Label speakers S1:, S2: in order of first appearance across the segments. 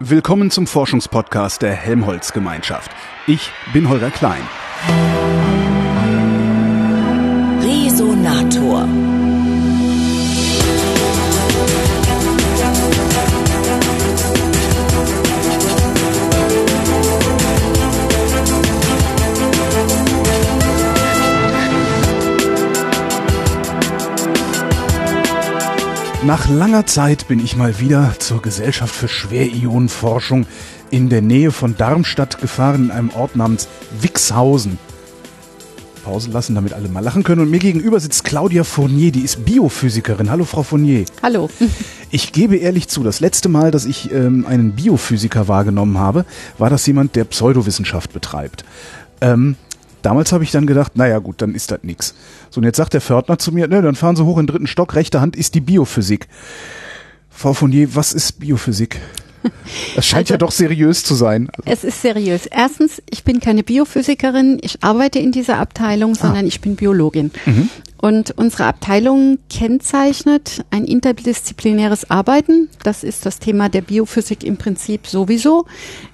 S1: Willkommen zum Forschungspodcast der Helmholtz Gemeinschaft. Ich bin Holger Klein.
S2: Resonator.
S1: Nach langer Zeit bin ich mal wieder zur Gesellschaft für Schwerionenforschung in der Nähe von Darmstadt gefahren, in einem Ort namens Wixhausen. Pause lassen, damit alle mal lachen können. Und mir gegenüber sitzt Claudia Fournier, die ist Biophysikerin. Hallo, Frau Fournier.
S3: Hallo.
S1: Ich gebe ehrlich zu, das letzte Mal, dass ich ähm, einen Biophysiker wahrgenommen habe, war das jemand, der Pseudowissenschaft betreibt. Ähm, damals habe ich dann gedacht, naja gut, dann ist das nix. So, und jetzt sagt der Pförtner zu mir, ne, dann fahren Sie hoch in den dritten Stock, rechte Hand ist die Biophysik. Frau Fournier, was ist Biophysik? Das scheint
S3: Also-
S1: ja doch seriös zu sein.
S3: Es ist seriös. Erstens, ich bin keine Biophysikerin, ich arbeite in dieser Abteilung, sondern ich bin Biologin. Und unsere Abteilung kennzeichnet ein interdisziplinäres Arbeiten. Das ist das Thema der Biophysik im Prinzip sowieso.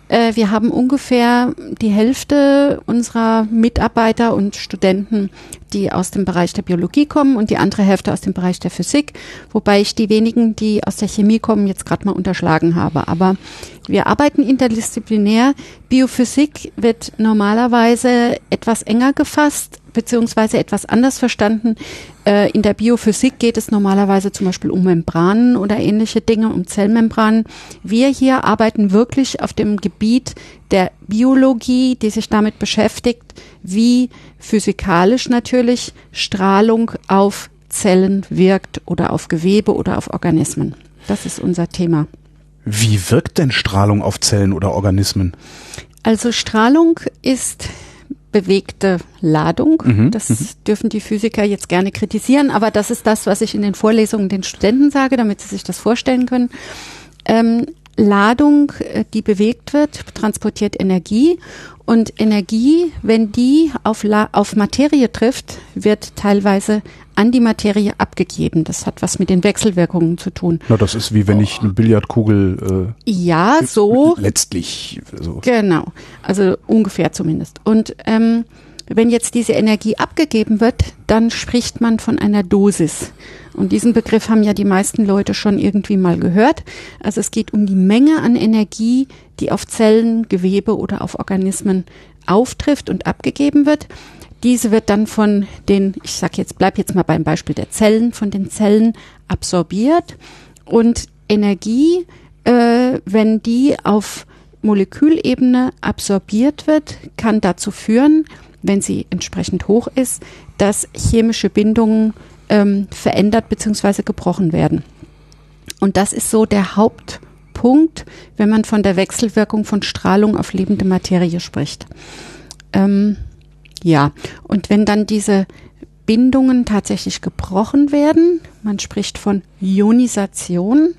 S3: Äh, Wir haben ungefähr die Hälfte unserer Mitarbeiter und Studenten, die aus dem Bereich der Biologie kommen und die andere Hälfte aus dem Bereich der Physik, wobei ich die wenigen, die aus der Chemie kommen, jetzt gerade mal unterschlagen habe. Aber wir arbeiten interdisziplinär. Biophysik wird normalerweise etwas enger gefasst beziehungsweise etwas anders verstanden. Äh, in der Biophysik geht es normalerweise zum Beispiel um Membranen oder ähnliche Dinge, um Zellmembranen. Wir hier arbeiten wirklich auf dem Gebiet der Biologie, die sich damit beschäftigt, wie physikalisch natürlich Strahlung auf Zellen wirkt oder auf Gewebe oder auf Organismen. Das ist unser Thema.
S1: Wie wirkt denn Strahlung auf Zellen oder Organismen?
S3: Also Strahlung ist bewegte Ladung. das dürfen die Physiker jetzt gerne kritisieren, aber das ist das, was ich in den Vorlesungen den Studenten sage, damit sie sich das vorstellen können. Ähm, Ladung, äh, die bewegt wird, transportiert Energie und Energie, wenn die auf, La auf Materie trifft, wird teilweise an die Materie abgegeben. Das hat was mit den Wechselwirkungen zu tun.
S1: Na, das ist wie wenn ich eine Billardkugel
S3: Ja,
S1: äh,
S3: so
S1: letztlich so.
S3: Genau, also ungefähr zumindest. Und ähm, wenn jetzt diese Energie abgegeben wird, dann spricht man von einer Dosis. Und diesen Begriff haben ja die meisten Leute schon irgendwie mal gehört. Also es geht um die Menge an Energie, die auf Zellen, Gewebe oder auf Organismen auftrifft und abgegeben wird. Diese wird dann von den, ich sag jetzt, bleib jetzt mal beim Beispiel der Zellen, von den Zellen absorbiert und Energie, äh, wenn die auf Molekülebene absorbiert wird, kann dazu führen, wenn sie entsprechend hoch ist, dass chemische Bindungen ähm, verändert bzw. gebrochen werden. Und das ist so der Hauptpunkt, wenn man von der Wechselwirkung von Strahlung auf lebende Materie spricht. Ähm, ja, und wenn dann diese Bindungen tatsächlich gebrochen werden, man spricht von Ionisation,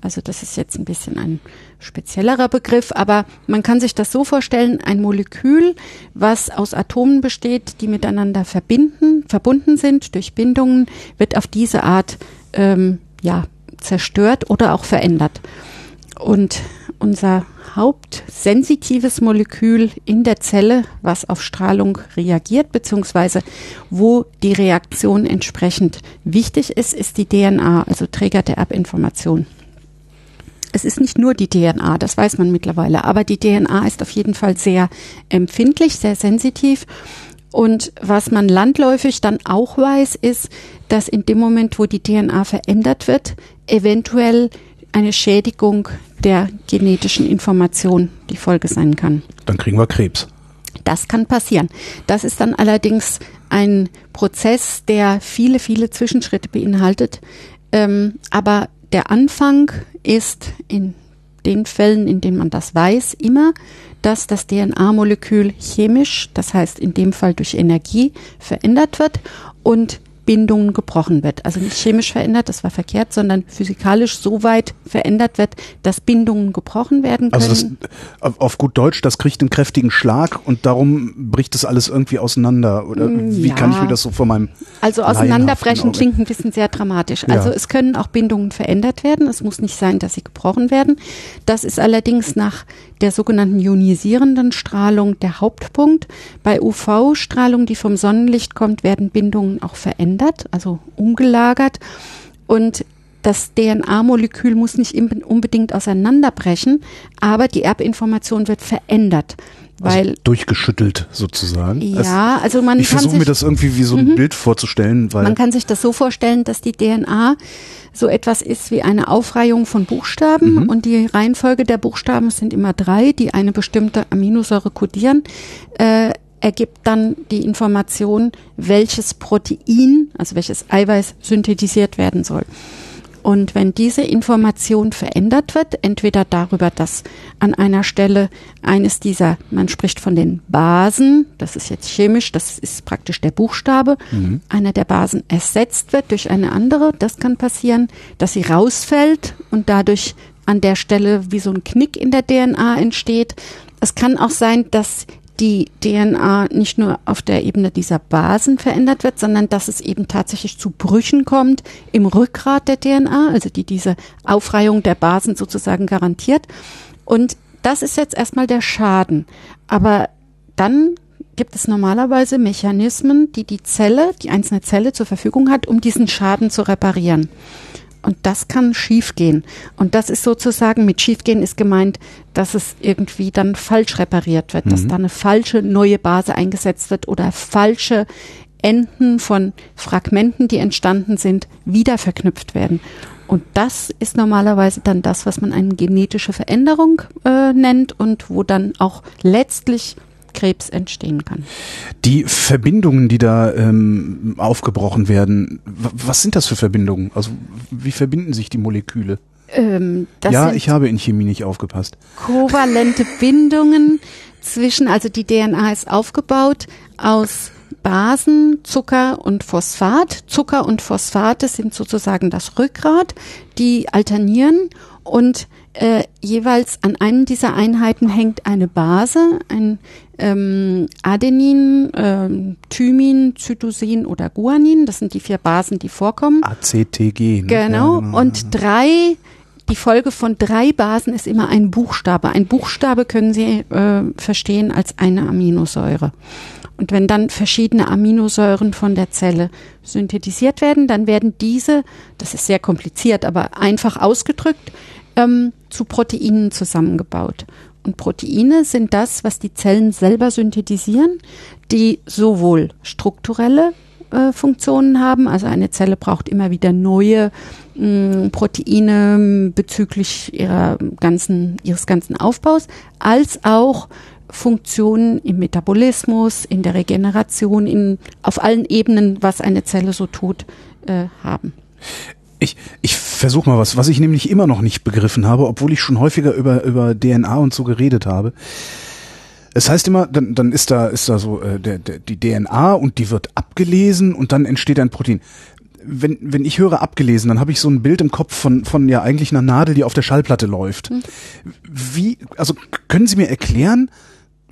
S3: also das ist jetzt ein bisschen ein speziellerer Begriff, aber man kann sich das so vorstellen, ein Molekül, was aus Atomen besteht, die miteinander verbinden, verbunden sind durch Bindungen, wird auf diese Art ähm, ja, zerstört oder auch verändert. Und unser hauptsensitives Molekül in der Zelle, was auf Strahlung reagiert, beziehungsweise wo die Reaktion entsprechend wichtig ist, ist die DNA, also Träger der Erbinformation. Es ist nicht nur die DNA, das weiß man mittlerweile, aber die DNA ist auf jeden Fall sehr empfindlich, sehr sensitiv. Und was man landläufig dann auch weiß, ist, dass in dem Moment, wo die DNA verändert wird, eventuell eine Schädigung der genetischen Information die Folge sein kann.
S1: Dann kriegen wir Krebs.
S3: Das kann passieren. Das ist dann allerdings ein Prozess, der viele, viele Zwischenschritte beinhaltet. Ähm, aber der Anfang ist in den Fällen, in denen man das weiß, immer, dass das DNA-Molekül chemisch, das heißt in dem Fall durch Energie, verändert wird. Und Bindungen gebrochen wird. Also nicht chemisch verändert, das war verkehrt, sondern physikalisch so weit verändert wird, dass Bindungen gebrochen werden können.
S1: Also das, auf gut Deutsch, das kriegt einen kräftigen Schlag und darum bricht das alles irgendwie auseinander. Oder wie
S3: Ja.
S1: kann ich mir das so von meinem
S3: Also auseinanderbrechen klingt ein bisschen sehr dramatisch.
S1: Ja.
S3: Also es können auch Bindungen verändert werden. Es muss nicht sein, dass sie gebrochen werden. Das ist allerdings nach der sogenannten ionisierenden Strahlung der Hauptpunkt. Bei UV-Strahlung, die vom Sonnenlicht kommt, werden Bindungen auch verändert, also umgelagert. Und das DNA-Molekül muss nicht unbedingt auseinanderbrechen, aber die Erbinformation wird verändert. Weil
S1: also durchgeschüttelt sozusagen.
S3: ja, also man
S1: ich
S3: kann
S1: versuche
S3: sich
S1: mir das irgendwie wie so ein Bild vorzustellen, weil
S3: man kann sich das so vorstellen, dass die DNA so etwas ist wie eine Aufreihung von Buchstaben und die Reihenfolge der Buchstaben sind immer drei, die eine bestimmte Aminosäure kodieren, äh, ergibt dann die Information, welches Protein, also welches Eiweiß synthetisiert werden soll. Und wenn diese Information verändert wird, entweder darüber, dass an einer Stelle eines dieser, man spricht von den Basen, das ist jetzt chemisch, das ist praktisch der Buchstabe, einer der Basen ersetzt wird durch eine andere, das kann passieren, dass sie rausfällt und dadurch an der Stelle wie so ein Knick in der DNA entsteht. Es kann auch sein, dass die DNA nicht nur auf der Ebene dieser Basen verändert wird, sondern dass es eben tatsächlich zu Brüchen kommt im Rückgrat der DNA, also die diese Aufreihung der Basen sozusagen garantiert. Und das ist jetzt erstmal der Schaden. Aber dann gibt es normalerweise Mechanismen, die die Zelle, die einzelne Zelle zur Verfügung hat, um diesen Schaden zu reparieren. Und das kann schiefgehen. Und das ist sozusagen, mit schiefgehen ist gemeint, dass es irgendwie dann falsch repariert wird, dass da eine falsche neue Base eingesetzt wird oder falsche Enden von Fragmenten, die entstanden sind, wieder verknüpft werden. Und das ist normalerweise dann das, was man eine genetische Veränderung äh, nennt und wo dann auch letztlich Krebs entstehen kann.
S1: die Verbindungen, die da ähm, aufgebrochen werden, was sind das für Verbindungen? Also wie verbinden sich die Moleküle?
S3: Ähm,
S1: ja, ich habe in Chemie nicht aufgepasst.
S3: kovalente Bindungen zwischen, also die DNA ist aufgebaut aus Basen, Zucker und Phosphat. Zucker und Phosphate sind sozusagen das Rückgrat, die alternieren und äh, jeweils an einem dieser Einheiten hängt eine Base, ein ähm, Adenin, ähm, Thymin, Cytosin oder Guanin. Das sind die vier Basen, die vorkommen.
S1: ACTG. Ne?
S3: Genau.
S1: Ja,
S3: Und drei, die Folge von drei Basen ist immer ein Buchstabe. Ein Buchstabe können Sie äh, verstehen als eine Aminosäure. Und wenn dann verschiedene Aminosäuren von der Zelle synthetisiert werden, dann werden diese, das ist sehr kompliziert, aber einfach ausgedrückt, ähm, zu Proteinen zusammengebaut. Und Proteine sind das, was die Zellen selber synthetisieren, die sowohl strukturelle äh, Funktionen haben. Also eine Zelle braucht immer wieder neue mh, Proteine mh, bezüglich ihrer ganzen, ihres ganzen Aufbaus, als auch Funktionen im Metabolismus, in der Regeneration, in, auf allen Ebenen, was eine Zelle so tut, äh, haben.
S1: Ich, ich versuche mal was, was ich nämlich immer noch nicht begriffen habe, obwohl ich schon häufiger über, über DNA und so geredet habe. Es heißt immer, dann, dann ist da, ist da so äh, der, der, die DNA und die wird abgelesen und dann entsteht ein Protein. Wenn, wenn ich höre abgelesen, dann habe ich so ein Bild im Kopf von, von ja eigentlich einer Nadel, die auf der Schallplatte läuft. Wie, also können Sie mir erklären,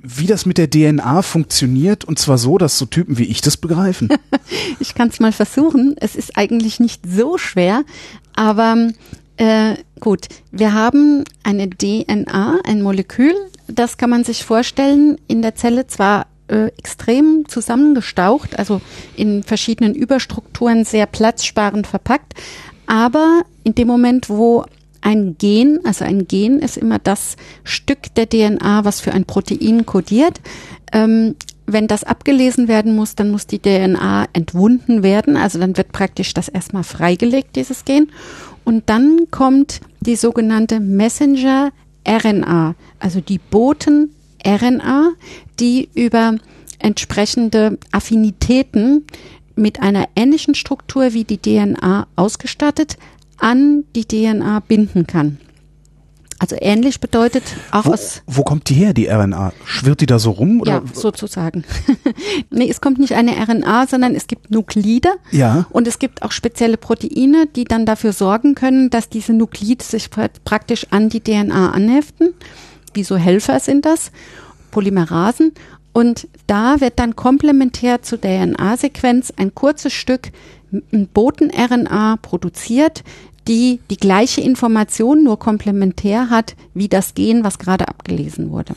S1: wie das mit der DNA funktioniert und zwar so, dass so Typen wie ich das begreifen?
S3: Ich kann es mal versuchen. Es ist eigentlich nicht so schwer, aber äh, gut. Wir haben eine DNA, ein Molekül. Das kann man sich vorstellen in der Zelle zwar äh, extrem zusammengestaucht, also in verschiedenen Überstrukturen sehr platzsparend verpackt, aber in dem Moment, wo ein Gen, also ein Gen ist immer das Stück der DNA, was für ein Protein kodiert. Ähm, wenn das abgelesen werden muss, dann muss die DNA entwunden werden. Also dann wird praktisch das erstmal freigelegt, dieses Gen. Und dann kommt die sogenannte Messenger-RNA, also die Boten-RNA, die über entsprechende Affinitäten mit einer ähnlichen Struktur wie die DNA ausgestattet an die DNA binden kann. Also ähnlich bedeutet auch
S1: Wo,
S3: aus
S1: wo kommt die her, die RNA? Schwirrt die da so rum? Oder?
S3: ja, sozusagen. nee, es kommt nicht eine RNA, sondern es gibt Nuklide
S1: Ja.
S3: und es gibt auch spezielle Proteine, die dann dafür sorgen können, dass diese Nuklide sich pra- praktisch an die DNA anheften. Wie so Helfer sind das, Polymerasen. Und da wird dann komplementär zur DNA-Sequenz ein kurzes Stück Boten-RNA produziert, die die gleiche Information nur komplementär hat wie das Gen, was gerade abgelesen wurde.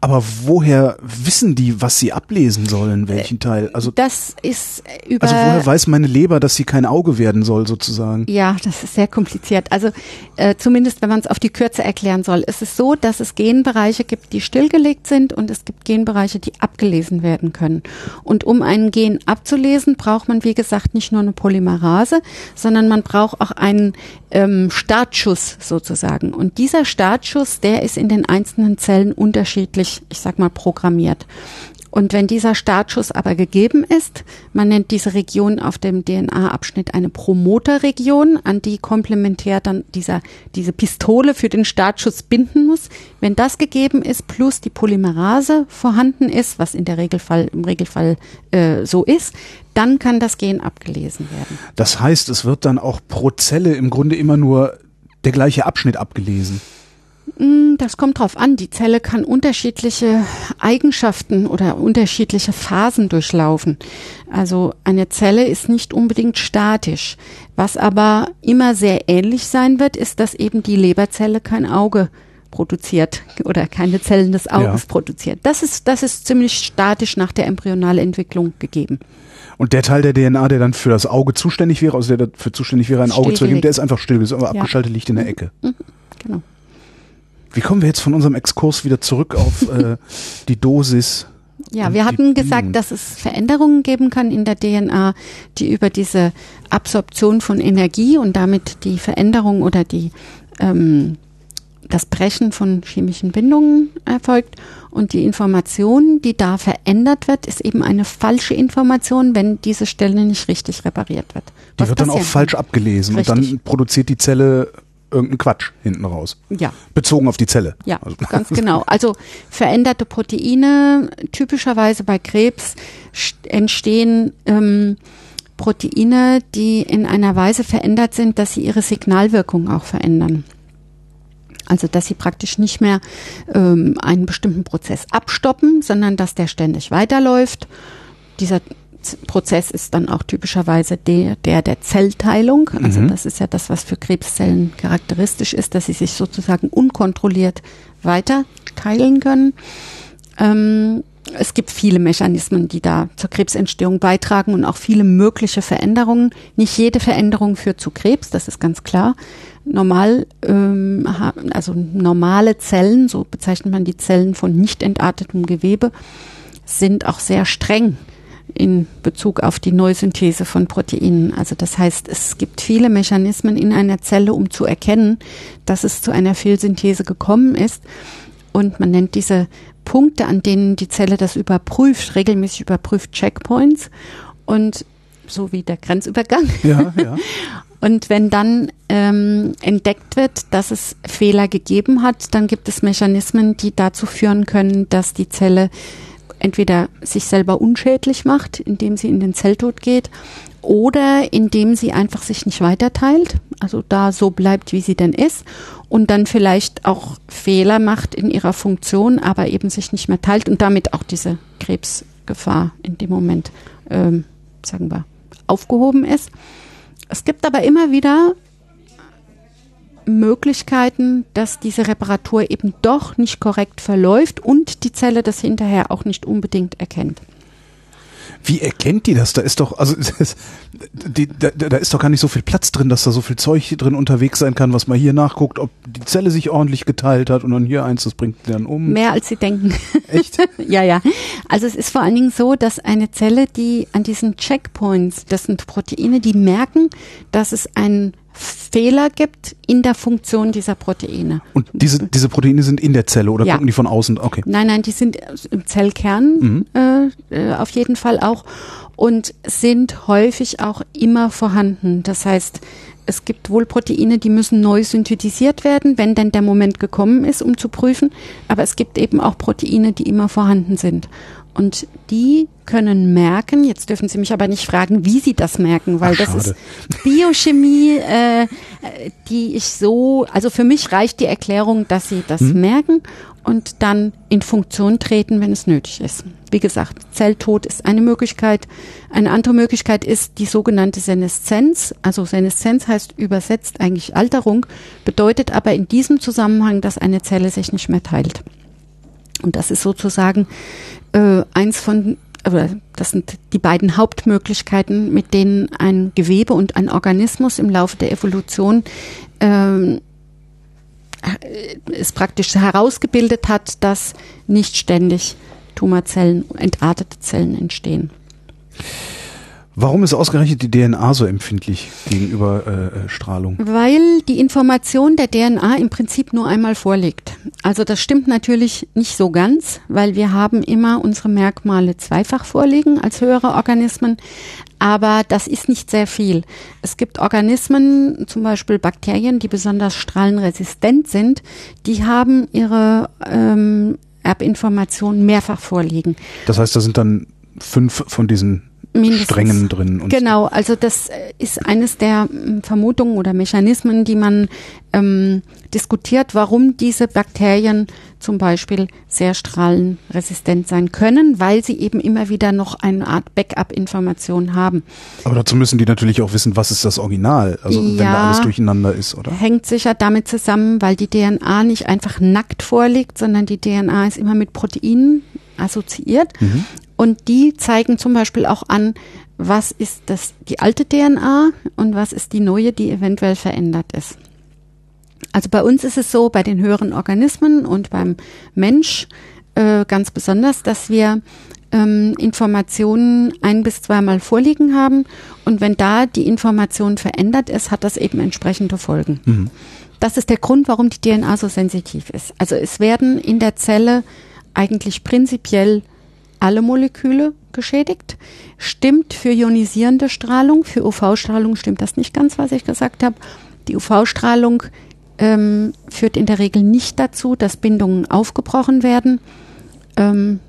S1: Aber woher wissen die, was sie ablesen sollen, welchen Teil? Also,
S3: Das ist über
S1: also woher weiß meine Leber, dass sie kein Auge werden soll, sozusagen?
S3: Ja, das ist sehr kompliziert. Also äh, zumindest, wenn man es auf die Kürze erklären soll. Es ist so, dass es Genbereiche gibt, die stillgelegt sind und es gibt Genbereiche, die abgelesen werden können. Und um einen Gen abzulesen, braucht man, wie gesagt, nicht nur eine Polymerase, sondern man braucht auch einen ähm, Startschuss sozusagen. Und dieser Startschuss, der ist in den einzelnen Zellen unterschiedlich, ich sag mal, programmiert. Und wenn dieser Startschuss aber gegeben ist, man nennt diese Region auf dem DNA-Abschnitt eine Promoterregion, an die komplementär dann dieser, diese Pistole für den Startschuss binden muss. Wenn das gegeben ist, plus die Polymerase vorhanden ist, was in der Regelfall, im Regelfall äh, so ist, dann kann das Gen abgelesen werden.
S1: Das heißt, es wird dann auch pro Zelle im Grunde immer nur der gleiche Abschnitt abgelesen.
S3: Mm, Das kommt drauf an. Die Zelle kann unterschiedliche Eigenschaften oder unterschiedliche Phasen durchlaufen. Also eine Zelle ist nicht unbedingt statisch. Was aber immer sehr ähnlich sein wird, ist, dass eben die Leberzelle kein Auge produziert oder keine Zellen des Auges
S1: Ja.
S3: produziert. Das ist, das ist ziemlich statisch nach der Embryonalentwicklung gegeben.
S1: Und der Teil der DNA, der dann für das Auge zuständig wäre, also der dafür zuständig wäre, ein Auge zu ergeben, der ist einfach still, ist aber
S3: Ja.
S1: abgeschaltet, liegt in der Ecke.
S3: Genau.
S1: Wie kommen wir jetzt von unserem Exkurs wieder zurück auf äh, die Dosis?
S3: Ja, wir hatten gesagt, dass es Veränderungen geben kann in der DNA, die über diese Absorption von Energie und damit die Veränderung oder die ähm, das Brechen von chemischen Bindungen erfolgt. Und die Information, die da verändert wird, ist eben eine falsche Information, wenn diese Stelle nicht richtig repariert wird.
S1: Die
S3: Was
S1: wird dann auch falsch abgelesen und dann
S3: Richtig.
S1: produziert die Zelle irgendeinen Quatsch hinten raus.
S3: Ja.
S1: Bezogen auf die Zelle.
S3: Ja,
S1: Also,
S3: ganz genau. Also veränderte Proteine, typischerweise bei Krebs st- entstehen ähm, Proteine, die in einer Weise verändert sind, dass sie ihre Signalwirkung auch verändern. Also dass sie praktisch nicht mehr ähm, einen bestimmten Prozess abstoppen, sondern dass der ständig weiterläuft. Dieser Prozess ist dann auch typischerweise der der, der Zellteilung. Also
S1: Mhm.
S3: das ist ja das, was für Krebszellen charakteristisch ist, dass sie sich sozusagen unkontrolliert weiter teilen können. Ähm, es gibt viele Mechanismen, die da zur Krebsentstehung beitragen und auch viele mögliche Veränderungen. Nicht jede Veränderung führt zu Krebs, das ist ganz klar. Normal, ähm, also normale Zellen, so bezeichnet man die Zellen von nicht entartetem Gewebe, sind auch sehr streng in Bezug auf die Neusynthese von Proteinen. Also das heißt, es gibt viele Mechanismen in einer Zelle, um zu erkennen, dass es zu einer Fehlsynthese gekommen ist. Und man nennt diese Punkte, an denen die Zelle das überprüft, regelmäßig überprüft, Checkpoints. Und so wie der Grenzübergang.
S1: ja, ja.
S3: Und wenn dann ähm, entdeckt wird, dass es Fehler gegeben hat, dann gibt es Mechanismen, die dazu führen können, dass die Zelle entweder sich selber unschädlich macht, indem sie in den Zelltod geht, oder indem sie einfach sich nicht weiterteilt, also da so bleibt, wie sie denn ist, und dann vielleicht auch Fehler macht in ihrer Funktion, aber eben sich nicht mehr teilt und damit auch diese Krebsgefahr in dem Moment, ähm, sagen wir, aufgehoben ist. Es gibt aber immer wieder Möglichkeiten, dass diese Reparatur eben doch nicht korrekt verläuft und die Zelle das hinterher auch nicht unbedingt erkennt.
S1: Wie erkennt die das? Da ist doch, also das, die, da, da ist doch gar nicht so viel Platz drin, dass da so viel Zeug drin unterwegs sein kann, was man hier nachguckt, ob die Zelle sich ordentlich geteilt hat und dann hier eins, das bringt die dann um.
S3: Mehr als Sie denken.
S1: Echt?
S3: ja, ja. Also es ist vor allen Dingen so, dass eine Zelle, die an diesen Checkpoints, das sind Proteine, die merken, dass es einen Fehler gibt in der Funktion dieser Proteine.
S1: Und diese, diese Proteine sind in der Zelle oder
S3: Ja.
S1: gucken die von außen? Okay.
S3: Nein, nein, die sind im Zellkern äh, äh, auf jeden Fall auch und sind häufig auch immer vorhanden. Das heißt, es gibt wohl Proteine, die müssen neu synthetisiert werden, wenn denn der Moment gekommen ist, um zu prüfen. Aber es gibt eben auch Proteine, die immer vorhanden sind. Und die können merken, jetzt dürfen Sie mich aber nicht fragen, wie Sie das merken, weil Ach, das ist Biochemie, äh, die ich so, also für mich reicht die Erklärung, dass Sie das hm. merken und dann in Funktion treten, wenn es nötig ist. Wie gesagt, Zelltod ist eine Möglichkeit. Eine andere Möglichkeit ist die sogenannte Seneszenz. Also Seneszenz heißt übersetzt eigentlich Alterung, bedeutet aber in diesem Zusammenhang, dass eine Zelle sich nicht mehr teilt. Und das ist sozusagen äh, eins von, oder das sind die beiden Hauptmöglichkeiten, mit denen ein Gewebe und ein Organismus im Laufe der Evolution äh, es praktisch herausgebildet hat, dass nicht ständig Tumorzellen, entartete Zellen entstehen.
S1: Warum ist ausgerechnet die DNA so empfindlich gegenüber äh, äh Strahlung?
S3: Weil die Information der DNA im Prinzip nur einmal vorliegt. Also das stimmt natürlich nicht so ganz, weil wir haben immer unsere Merkmale zweifach vorliegen als höhere Organismen. Aber das ist nicht sehr viel. Es gibt Organismen, zum Beispiel Bakterien, die besonders strahlenresistent sind, die haben ihre ähm, Erbinformationen mehrfach vorliegen.
S1: Das heißt, da sind dann fünf von diesen Mindestens. Strängen drin.
S3: Und genau, also das äh, ist eines der ähm, Vermutungen oder Mechanismen, die man ähm, diskutiert, warum diese Bakterien zum Beispiel sehr strahlenresistent sein können, weil sie eben immer wieder noch eine Art Backup-Information haben.
S1: Aber dazu müssen die natürlich auch wissen, was ist das Original, also ja, wenn da alles durcheinander ist, oder?
S3: Hängt sicher damit zusammen, weil die DNA nicht einfach nackt vorliegt, sondern die DNA ist immer mit Proteinen assoziiert. Mhm. Und die zeigen zum Beispiel auch an, was ist das, die alte DNA und was ist die neue, die eventuell verändert ist. Also bei uns ist es so, bei den höheren Organismen und beim Mensch äh, ganz besonders, dass wir ähm, Informationen ein bis zweimal vorliegen haben und wenn da die Information verändert ist, hat das eben entsprechende Folgen. Mhm. Das ist der Grund, warum die DNA so sensitiv ist. Also es werden in der Zelle eigentlich prinzipiell alle Moleküle geschädigt. Stimmt für ionisierende Strahlung, für UV-Strahlung stimmt das nicht ganz, was ich gesagt habe. Die UV-Strahlung ähm, führt in der Regel nicht dazu, dass Bindungen aufgebrochen werden. Ähm,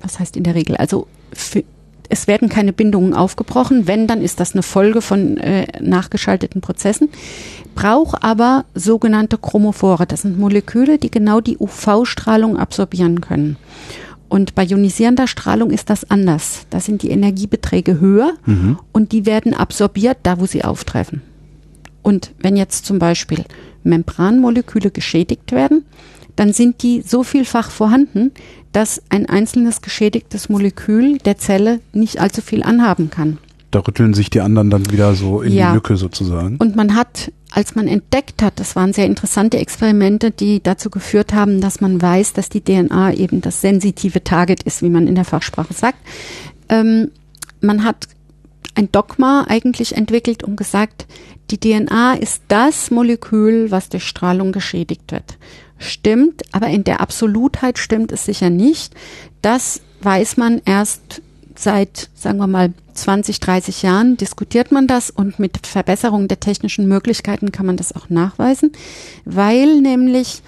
S3: was heißt in der Regel? Also für, es werden keine Bindungen aufgebrochen. Wenn, dann ist das eine Folge von äh, nachgeschalteten Prozessen. Braucht aber sogenannte Chromophore. Das sind Moleküle, die genau die UV-Strahlung absorbieren können. Und bei ionisierender Strahlung ist das anders. Da sind die Energiebeträge höher mhm. und die werden absorbiert, da wo sie auftreffen. Und wenn jetzt zum Beispiel Membranmoleküle geschädigt werden, dann sind die so vielfach vorhanden, dass ein einzelnes geschädigtes Molekül der Zelle nicht allzu viel anhaben kann.
S1: Da rütteln sich die anderen dann wieder so in ja. die Lücke sozusagen.
S3: Und man hat, als man entdeckt hat, das waren sehr interessante Experimente, die dazu geführt haben, dass man weiß, dass die DNA eben das sensitive Target ist, wie man in der Fachsprache sagt. Ähm, man hat ein Dogma eigentlich entwickelt und gesagt, die DNA ist das Molekül, was durch Strahlung geschädigt wird. Stimmt, aber in der Absolutheit stimmt es sicher nicht. Das weiß man erst seit, sagen wir mal, 20, 30 Jahren diskutiert man das und mit Verbesserung der technischen Möglichkeiten kann man das auch nachweisen, weil nämlich,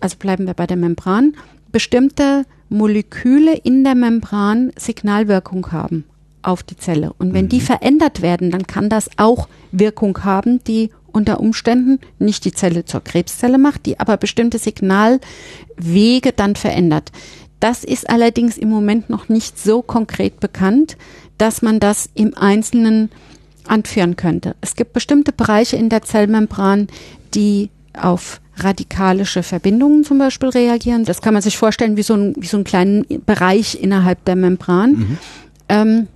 S3: also bleiben wir bei der Membran, bestimmte Moleküle in der Membran Signalwirkung haben auf die Zelle. Und wenn mhm. die verändert werden, dann kann das auch Wirkung haben, die unter Umständen nicht die Zelle zur Krebszelle macht, die aber bestimmte Signalwege dann verändert. Das ist allerdings im Moment noch nicht so konkret bekannt, dass man das im Einzelnen anführen könnte. Es gibt bestimmte Bereiche in der Zellmembran, die auf radikalische Verbindungen zum Beispiel reagieren. Das kann man sich vorstellen wie so, ein, wie so einen kleinen Bereich innerhalb der Membran. Mhm. Ähm,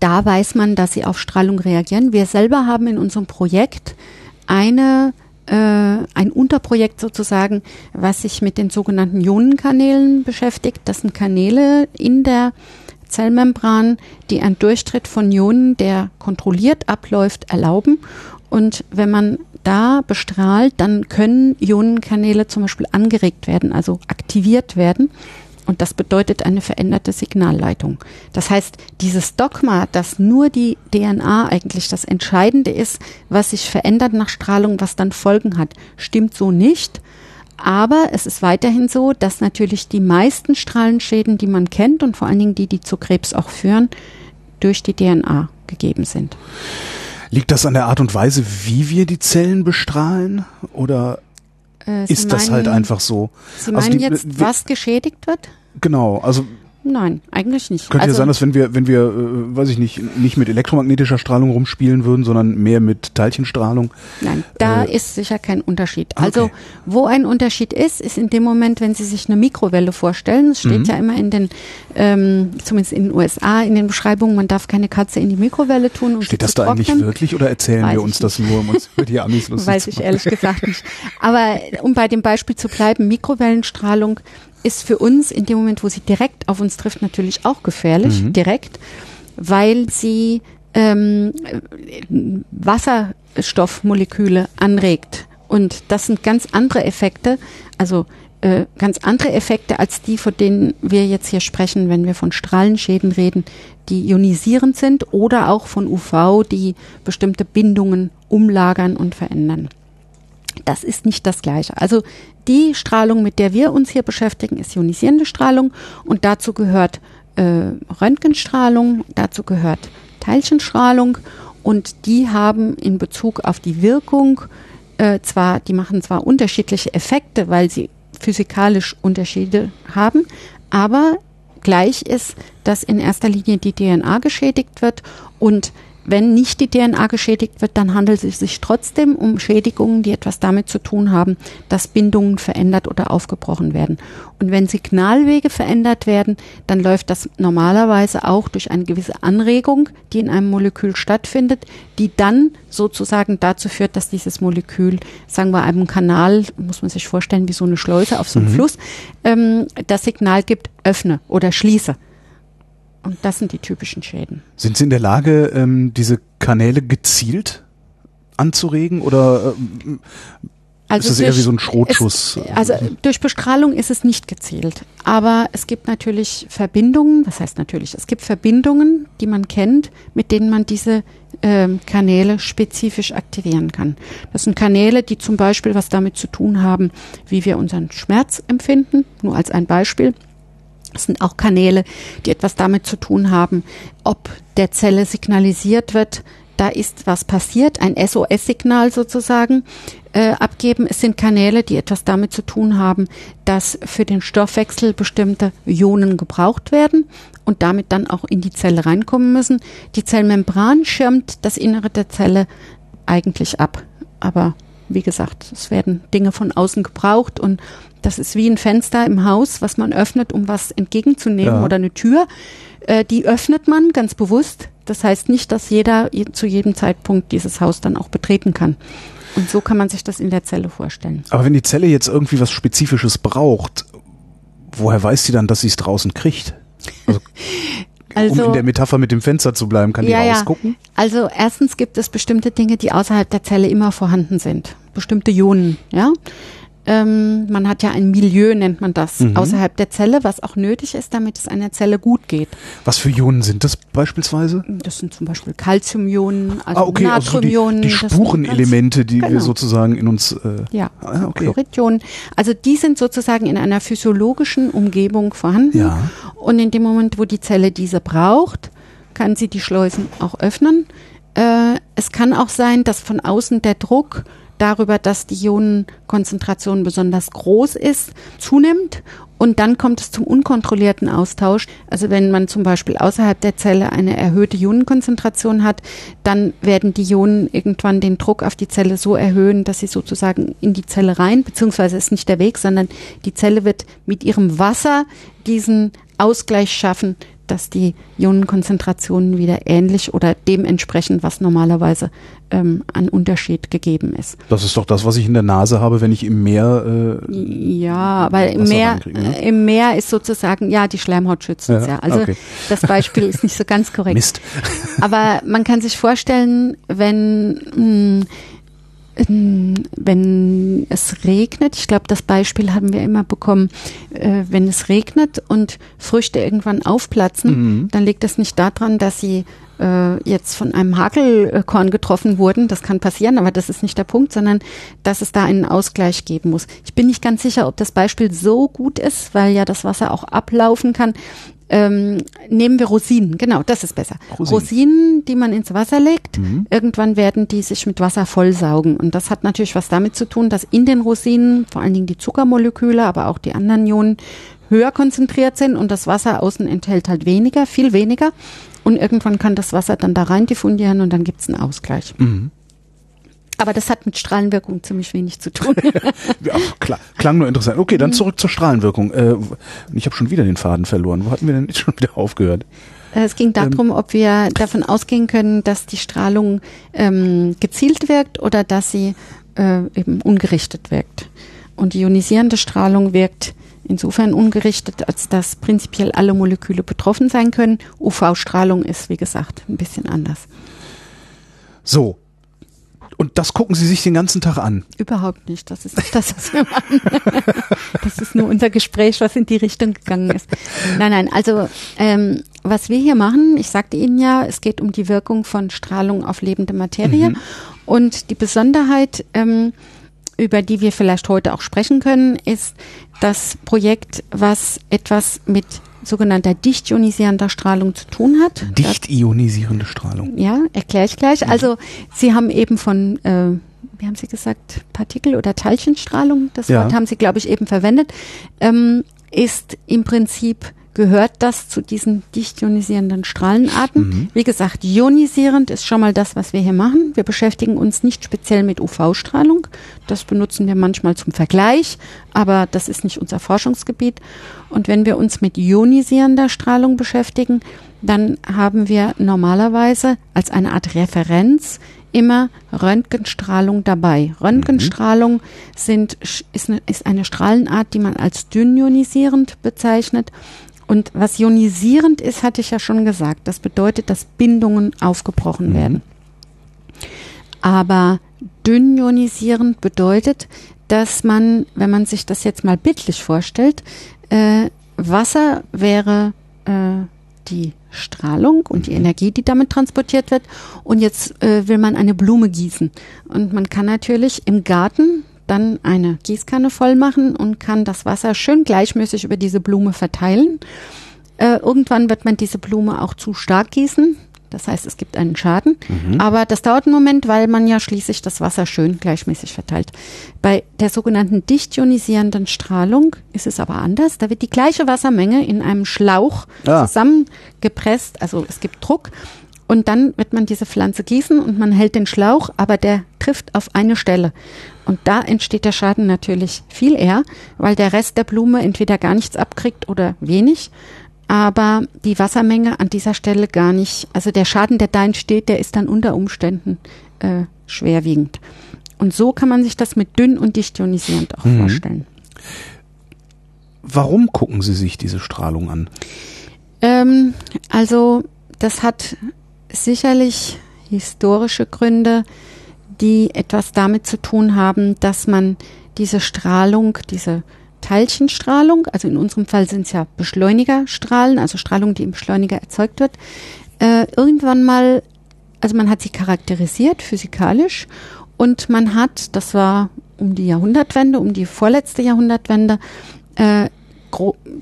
S3: da weiß man, dass sie auf Strahlung reagieren. Wir selber haben in unserem Projekt eine äh, ein Unterprojekt sozusagen, was sich mit den sogenannten Ionenkanälen beschäftigt. Das sind Kanäle in der Zellmembran, die einen Durchtritt von Ionen, der kontrolliert abläuft, erlauben. Und wenn man da bestrahlt, dann können Ionenkanäle zum Beispiel angeregt werden, also aktiviert werden. Und das bedeutet eine veränderte Signalleitung. Das heißt, dieses Dogma, dass nur die DNA eigentlich das Entscheidende ist, was sich verändert nach Strahlung, was dann Folgen hat, stimmt so nicht. Aber es ist weiterhin so, dass natürlich die meisten Strahlenschäden, die man kennt und vor allen Dingen die, die zu Krebs auch führen, durch die DNA gegeben sind.
S1: Liegt das an der Art und Weise, wie wir die Zellen bestrahlen? Oder
S3: Äh,
S1: ist
S3: Sie
S1: das
S3: meinen-
S1: halt einfach so?
S3: Sie
S1: Also
S3: meinen
S1: die-
S3: jetzt, was geschädigt wird?
S1: Genau, also
S3: Nein, eigentlich nicht.
S1: könnte
S3: also,
S1: ja sein, dass wenn wir, wenn wir, äh, weiß ich nicht, nicht mit elektromagnetischer Strahlung rumspielen würden, sondern mehr mit Teilchenstrahlung.
S3: Nein, da
S1: Äh,
S3: ist sicher kein Unterschied.
S1: okay.
S3: Also, wo ein Unterschied ist, ist in dem Moment, wenn Sie sich eine Mikrowelle vorstellen. Es steht
S1: Mhm.
S3: ja immer in den, ähm, zumindest in den USA, in den Beschreibungen, man darf keine Katze in die Mikrowelle tun. Um
S1: Steht das da eigentlich wirklich oder erzählen
S3: Weiß
S1: wir
S3: ich
S1: uns das nur, um uns über die Amis lustig
S3: Weiß
S1: zu
S3: ich
S1: machen?
S3: ehrlich gesagt nicht. Aber um bei dem Beispiel zu bleiben, Mikrowellenstrahlung ist für uns in dem Moment, wo sie direkt auf uns trifft, natürlich auch gefährlich,
S1: Mhm.
S3: direkt, weil sie ähm, äh, Wasserstoffmoleküle anregt. Und das sind ganz andere Effekte, also äh, ganz andere Effekte als die, von denen wir jetzt hier sprechen, wenn wir von Strahlenschäden reden, die ionisierend sind oder auch von UV, die bestimmte Bindungen umlagern und verändern. Das ist nicht das Gleiche. Also die Strahlung, mit der wir uns hier beschäftigen, ist ionisierende Strahlung und dazu gehört äh, Röntgenstrahlung, dazu gehört Teilchenstrahlung und die haben in Bezug auf die Wirkung äh, zwar, die machen zwar unterschiedliche Effekte, weil sie physikalisch Unterschiede haben, aber gleich ist, dass in erster Linie die DNA geschädigt wird und wenn nicht die DNA geschädigt wird, dann handelt es sich trotzdem um Schädigungen, die etwas damit zu tun haben, dass Bindungen verändert oder aufgebrochen werden. Und wenn Signalwege verändert werden, dann läuft das normalerweise auch durch eine gewisse Anregung, die in einem Molekül stattfindet, die dann sozusagen dazu führt, dass dieses Molekül, sagen wir einem Kanal, muss man sich vorstellen, wie so eine Schleuse auf so einem Fluss, ähm, das Signal gibt, öffne oder schließe. Und das sind die typischen Schäden.
S1: Sind Sie in der Lage, ähm, diese Kanäle gezielt anzuregen oder ähm, ist das eher wie so ein Schrotschuss?
S3: Es, also durch Bestrahlung ist es nicht gezielt. Aber es gibt natürlich Verbindungen, was heißt natürlich, es gibt Verbindungen, die man kennt, mit denen man diese ähm, Kanäle spezifisch aktivieren kann. Das sind Kanäle, die zum Beispiel was damit zu tun haben, wie wir unseren Schmerz empfinden. Nur als ein Beispiel. Es sind auch Kanäle, die etwas damit zu tun haben, ob der Zelle signalisiert wird, da ist was passiert, ein SOS-Signal sozusagen äh, abgeben. Es sind Kanäle, die etwas damit zu tun haben, dass für den Stoffwechsel bestimmte Ionen gebraucht werden und damit dann auch in die Zelle reinkommen müssen. Die Zellmembran schirmt das Innere der Zelle eigentlich ab. Aber wie gesagt, es werden Dinge von außen gebraucht und das ist wie ein Fenster im Haus, was man öffnet, um was entgegenzunehmen
S1: Ja.
S3: oder eine Tür. Äh, die öffnet man ganz bewusst. Das heißt nicht, dass jeder je- zu jedem Zeitpunkt dieses Haus dann auch betreten kann. Und so kann man sich das in der Zelle vorstellen.
S1: Aber wenn die Zelle jetzt irgendwie was Spezifisches braucht, woher weiß sie dann, dass sie es draußen kriegt? Also, um in der Metapher mit dem Fenster zu bleiben, kann die
S3: Ja, ja.
S1: rausgucken?
S3: Also erstens gibt es bestimmte Dinge, die außerhalb der Zelle immer vorhanden sind. Bestimmte Ionen, ja. Ähm, man hat ja ein Milieu, nennt man das,
S1: Mhm.
S3: außerhalb der Zelle, was auch nötig ist, damit es einer Zelle gut geht.
S1: Was für Ionen sind das beispielsweise?
S3: Das sind zum Beispiel Calciumionen, also
S1: ah, okay, also so die,
S3: Natriumionen.
S1: die
S3: das sind
S1: Spurenelemente, die wir
S3: Genau.
S1: sozusagen in uns. Äh,
S3: Ja,
S1: Ah, okay.
S3: Chloridionen. Also die sind sozusagen in einer physiologischen Umgebung vorhanden.
S1: Ja.
S3: Und in dem Moment, wo die Zelle diese braucht, kann sie die Schleusen auch öffnen. Äh, es kann auch sein, dass von außen der Druck darüber, dass die Ionenkonzentration besonders groß ist, zunimmt. Und dann kommt es zum unkontrollierten Austausch. Also wenn man zum Beispiel außerhalb der Zelle eine erhöhte Ionenkonzentration hat, dann werden die Ionen irgendwann den Druck auf die Zelle so erhöhen, dass sie sozusagen in die Zelle rein, beziehungsweise ist nicht der Weg, sondern die Zelle wird mit ihrem Wasser diesen Ausgleich schaffen, dass die Ionenkonzentrationen wieder ähnlich oder dementsprechend, was normalerweise ähm, an Unterschied gegeben ist.
S1: das ist doch das, was ich in der Nase habe, wenn ich im Meer. Äh,
S3: Ja, aber im Meer,
S1: ne?
S3: im Meer ist sozusagen, ja, die Schleimhaut schützt uns,
S1: Ja,
S3: ja. Also
S1: okay.
S3: das Beispiel ist nicht so ganz korrekt.
S1: Mist.
S3: Aber man kann sich vorstellen, wenn mh, Ähm, wenn es regnet, ich glaube, das Beispiel haben wir immer bekommen, äh, wenn es regnet und Früchte irgendwann aufplatzen,
S1: Mhm.
S3: dann liegt es nicht daran, dass sie äh, jetzt von einem Hagelkorn getroffen wurden. Das kann passieren, aber das ist nicht der Punkt, sondern dass es da einen Ausgleich geben muss. Ich bin nicht ganz sicher, ob das Beispiel so gut ist, weil ja das Wasser auch ablaufen kann. Ähm, nehmen wir Rosinen, genau, das ist besser.
S1: Rosinen.
S3: Rosinen, die man ins Wasser legt, irgendwann werden die sich mit Wasser vollsaugen. Und das hat natürlich was damit zu tun, dass in den Rosinen vor allen Dingen die Zuckermoleküle, aber auch die anderen Ionen höher konzentriert sind und das Wasser außen enthält halt weniger, viel weniger. Und irgendwann kann das Wasser dann da rein diffundieren und dann gibt es einen Ausgleich. Aber das hat mit Strahlenwirkung ziemlich wenig zu tun.
S1: Ja, klar, klang nur interessant. Okay, dann zurück zur Strahlenwirkung. Äh, ich habe schon wieder den Faden verloren. Wo hatten wir denn jetzt schon wieder aufgehört?
S3: Äh, Es ging darum, ob wir davon ausgehen können, dass die Strahlung ähm, gezielt wirkt oder dass sie äh, eben ungerichtet wirkt. Und die ionisierende Strahlung wirkt insofern ungerichtet, als dass prinzipiell alle Moleküle betroffen sein können. UV-Strahlung ist, wie gesagt, ein bisschen anders.
S1: So. Und das gucken Sie sich den ganzen Tag an.
S3: Überhaupt nicht. Das ist nicht das, was wir machen. Das ist nur unser Gespräch, was in die Richtung gegangen ist. Nein, nein. Also ähm, was wir hier machen, ich sagte Ihnen ja, es geht um die Wirkung von Strahlung auf lebende Materie. Und die Besonderheit, ähm, über die wir vielleicht heute auch sprechen können, ist das Projekt, was etwas mit sogenannter dicht ionisierender Strahlung zu tun hat.
S1: Dicht ionisierende Strahlung.
S3: Ja, erkläre ich gleich. Also Sie haben eben von, äh, wie haben Sie gesagt, Partikel- oder Teilchenstrahlung, das
S1: Ja.
S3: Wort haben Sie, glaube ich, eben verwendet, ähm, ist im Prinzip gehört das zu diesen dicht ionisierenden Strahlenarten. Wie gesagt, ionisierend ist schon mal das, was wir hier machen. Wir beschäftigen uns nicht speziell mit UV-Strahlung. Das benutzen wir manchmal zum Vergleich, aber das ist nicht unser Forschungsgebiet. Und wenn wir uns mit ionisierender Strahlung beschäftigen, dann haben wir normalerweise als eine Art Referenz immer Röntgenstrahlung dabei. Röntgenstrahlung sind, ist, eine, ist eine Strahlenart, die man als dünn ionisierend bezeichnet. Und was ionisierend ist, hatte ich ja schon gesagt. Das bedeutet, dass Bindungen aufgebrochen werden. Aber dünn ionisierend bedeutet, dass man, wenn man sich das jetzt mal bildlich vorstellt, äh, Wasser wäre äh, die Strahlung und die Energie, die damit transportiert wird. Und jetzt äh, will man eine Blume gießen. Und man kann natürlich im Garten dann eine Gießkanne voll machen und kann das Wasser schön gleichmäßig über diese Blume verteilen. Äh, irgendwann wird man diese Blume auch zu stark gießen. Das heißt, es gibt einen Schaden. Aber das dauert einen Moment, weil man ja schließlich das Wasser schön gleichmäßig verteilt. Bei der sogenannten dicht ionisierenden Strahlung ist es aber anders. Da wird die gleiche Wassermenge in einem Schlauch
S1: Ah.
S3: zusammengepresst. Also es gibt Druck. Und dann wird man diese Pflanze gießen und man hält den Schlauch, aber der trifft auf eine Stelle. Und da entsteht der Schaden natürlich viel eher, weil der Rest der Blume entweder gar nichts abkriegt oder wenig. Aber die Wassermenge an dieser Stelle gar nicht, also der Schaden, der da entsteht, der ist dann unter Umständen äh, schwerwiegend. Und so kann man sich das mit dünn und dicht ionisierend auch vorstellen.
S1: Warum gucken Sie sich diese Strahlung an?
S3: Ähm, also das hat sicherlich historische Gründe, die etwas damit zu tun haben, dass man diese Strahlung, diese Teilchenstrahlung, also in unserem Fall sind es ja Beschleunigerstrahlen, also Strahlung, die im Beschleuniger erzeugt wird, äh, irgendwann mal, also man hat sie charakterisiert physikalisch und man hat, das war um die Jahrhundertwende, um die vorletzte Jahrhundertwende, äh,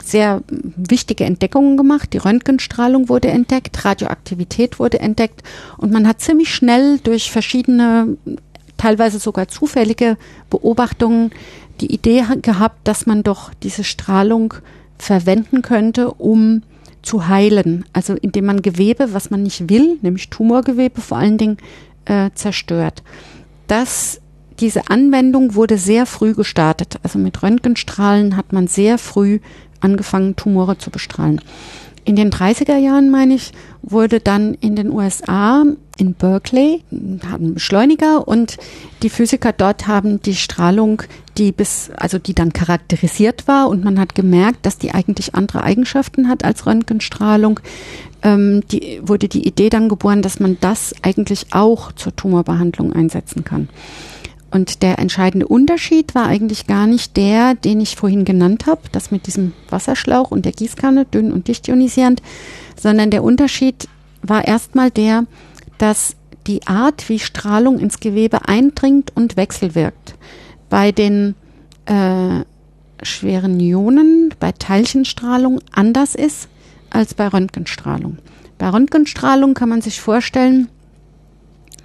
S3: sehr wichtige Entdeckungen gemacht. Die Röntgenstrahlung wurde entdeckt, Radioaktivität wurde entdeckt und man hat ziemlich schnell durch verschiedene, teilweise sogar zufällige Beobachtungen die Idee ha- gehabt, dass man doch diese Strahlung verwenden könnte, um zu heilen. Also indem man Gewebe, was man nicht will, nämlich Tumorgewebe vor allen Dingen, äh, zerstört. Das, diese Anwendung wurde sehr früh gestartet. Also mit Röntgenstrahlen hat man sehr früh angefangen, Tumore zu bestrahlen. In den 30er Jahren, meine ich, wurde dann in den USA, in Berkeley, haben Beschleuniger und die Physiker dort haben die Strahlung, die bis, also die dann charakterisiert war und man hat gemerkt, dass die eigentlich andere Eigenschaften hat als Röntgenstrahlung. Ähm, die, wurde die Idee dann geboren, dass man das eigentlich auch zur Tumorbehandlung einsetzen kann. Und der entscheidende Unterschied war eigentlich gar nicht der, den ich vorhin genannt habe, das mit diesem Wasserschlauch und der Gießkanne, dünn und dicht ionisierend, sondern der Unterschied war erstmal der, dass die Art, wie Strahlung ins Gewebe eindringt und wechselwirkt, bei den äh, schweren Ionen, bei Teilchenstrahlung anders ist als bei Röntgenstrahlung. Bei Röntgenstrahlung kann man sich vorstellen,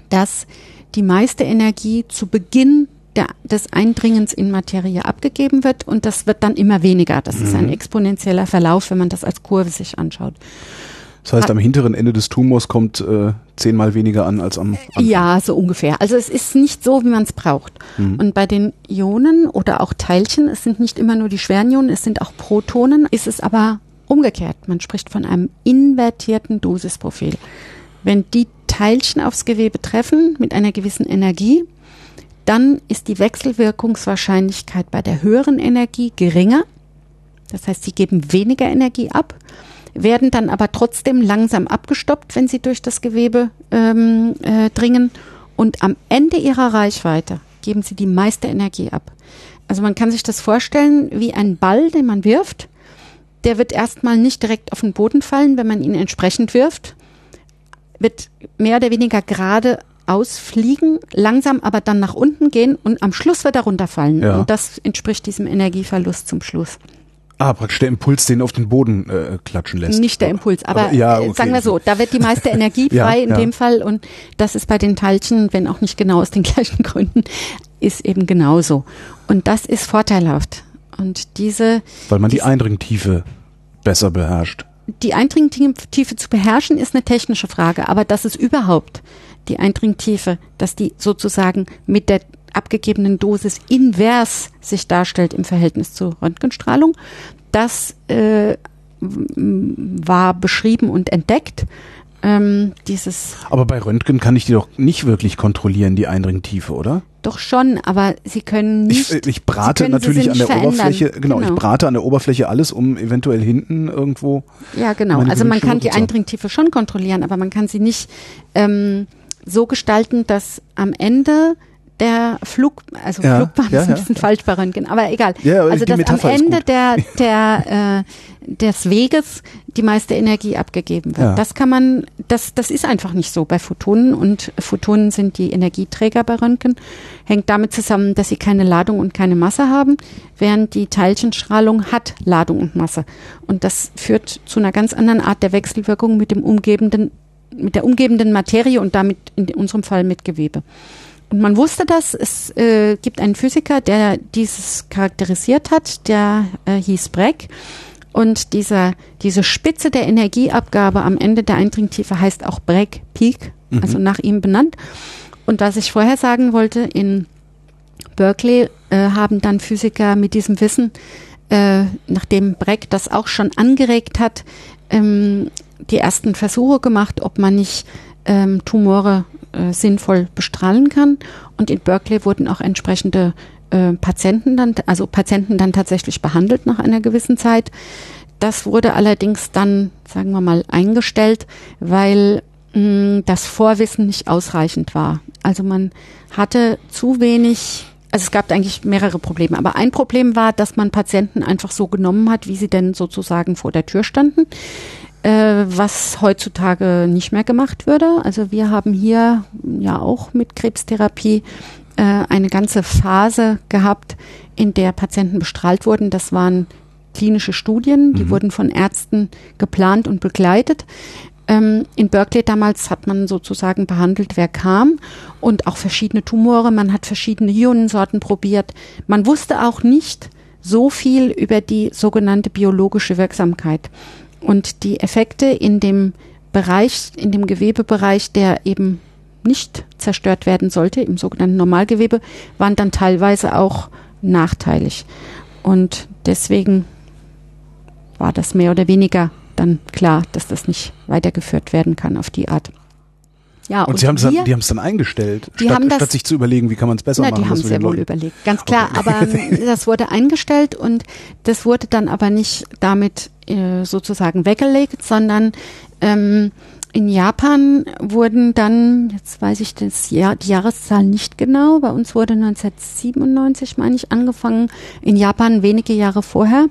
S3: dass die meiste Energie zu Beginn der, des Eindringens in Materie abgegeben wird und das wird dann immer weniger. Das mhm. ist ein mhm. exponentieller Verlauf, wenn man das als Kurve sich anschaut.
S1: Das heißt, am hinteren Ende des Tumors kommt äh, zehnmal weniger an als am
S3: Anfang. Ja, so ungefähr. Also es ist nicht so, wie man es braucht. Mhm. Und bei den Ionen oder auch Teilchen, es sind nicht immer nur die schweren Ionen, es sind auch Protonen, ist es aber umgekehrt. Man spricht von einem invertierten Dosisprofil. Wenn die Teilchen aufs Gewebe treffen mit einer gewissen Energie, dann ist die Wechselwirkungswahrscheinlichkeit bei der höheren Energie geringer. Das heißt, sie geben weniger Energie ab, werden dann aber trotzdem langsam abgestoppt, wenn sie durch das Gewebe ähm, äh, dringen. Und am Ende ihrer Reichweite geben sie die meiste Energie ab. Also man kann sich das vorstellen wie ein Ball, den man wirft. Der wird erstmal nicht direkt auf den Boden fallen, wenn man ihn entsprechend wirft, wird mehr oder weniger gerade ausfliegen, langsam aber dann nach unten gehen und am Schluss wird er runterfallen. Ja. Und das entspricht diesem Energieverlust zum Schluss.
S1: Ah, praktisch der Impuls, den auf den Boden äh, klatschen lässt.
S3: Nicht der Impuls, aber, aber ja, okay. sagen wir so, da wird die meiste Energie frei ja, in ja. dem Fall und das ist bei den Teilchen, wenn auch nicht genau aus den gleichen Gründen, ist eben genauso. Und das ist vorteilhaft. Und diese.
S1: Weil man die Eindringtiefe besser beherrscht
S3: die Eindringtiefe zu beherrschen ist eine technische Frage, aber dass es überhaupt die Eindringtiefe, dass die sozusagen mit der abgegebenen Dosis invers sich darstellt im Verhältnis zur Röntgenstrahlung, das äh, war beschrieben und entdeckt. Ähm, dieses
S1: aber bei Röntgen kann ich die doch nicht wirklich kontrollieren, die Eindringtiefe, oder?
S3: Doch schon, aber sie können nicht.
S1: Ich, ich brate natürlich an der verändern. Oberfläche, genau, genau, ich brate an der Oberfläche alles, um eventuell hinten irgendwo.
S3: Ja, genau. Also man kann die Eindringtiefe schon kontrollieren, aber man kann sie nicht ähm, so gestalten, dass am Ende der Flug, also ja, Flugbahn ja, ist ein bisschen ja. falsch bei Röntgen, aber egal. Ja, also dass Metapher am Ende der, der, äh, des Weges die meiste Energie abgegeben wird. Das kann man, das, das ist einfach nicht so bei Photonen und Photonen sind die Energieträger bei Röntgen. Hängt damit zusammen, dass sie keine Ladung und keine Masse haben, während die Teilchenstrahlung hat Ladung und Masse. Und das führt zu einer ganz anderen Art der Wechselwirkung mit dem umgebenden, mit der umgebenden Materie und damit in unserem Fall mit Gewebe. Und man wusste das. Es äh, gibt einen Physiker, der dieses charakterisiert hat, der äh, hieß Breck. Und dieser, diese Spitze der Energieabgabe am Ende der Eindringtiefe heißt auch Breck Peak, mhm. also nach ihm benannt. Und was ich vorher sagen wollte, in Berkeley äh, haben dann Physiker mit diesem Wissen, äh, nachdem Breck das auch schon angeregt hat, ähm, die ersten Versuche gemacht, ob man nicht ähm, Tumore äh, sinnvoll bestrahlen kann. Und in Berkeley wurden auch entsprechende äh, Patienten dann, also Patienten dann tatsächlich behandelt nach einer gewissen Zeit. Das wurde allerdings dann, sagen wir mal, eingestellt, weil mh, das Vorwissen nicht ausreichend war. Also man hatte zu wenig also es gab eigentlich mehrere Probleme, aber ein Problem war, dass man Patienten einfach so genommen hat, wie sie denn sozusagen vor der Tür standen äh, was heutzutage nicht mehr gemacht würde. Also wir haben hier ja auch mit Krebstherapie äh, eine ganze Phase gehabt, in der Patienten bestrahlt wurden. Das waren klinische Studien, die mhm. wurden von Ärzten geplant und begleitet. Ähm, in Berkeley damals hat man sozusagen behandelt, wer kam und auch verschiedene Tumore. Man hat verschiedene Ionensorten probiert. Man wusste auch nicht so viel über die sogenannte biologische Wirksamkeit. Und die Effekte in dem Bereich, in dem Gewebebereich, der eben nicht zerstört werden sollte, im sogenannten Normalgewebe, waren dann teilweise auch nachteilig. Und deswegen war das mehr oder weniger dann klar, dass das nicht weitergeführt werden kann auf die Art.
S1: Ja, und, und sie haben es dann, die haben es dann eingestellt,
S3: die statt,
S1: das, statt sich zu überlegen, wie kann man es besser
S3: na,
S1: machen.
S3: Die haben es sehr wohl überlegt, ganz klar. Okay. Aber ähm, das wurde eingestellt und das wurde dann aber nicht damit äh, sozusagen weggelegt, sondern ähm, in Japan wurden dann, jetzt weiß ich das Jahr, die Jahreszahl nicht genau, bei uns wurde 1997, meine ich, angefangen. In Japan wenige Jahre vorher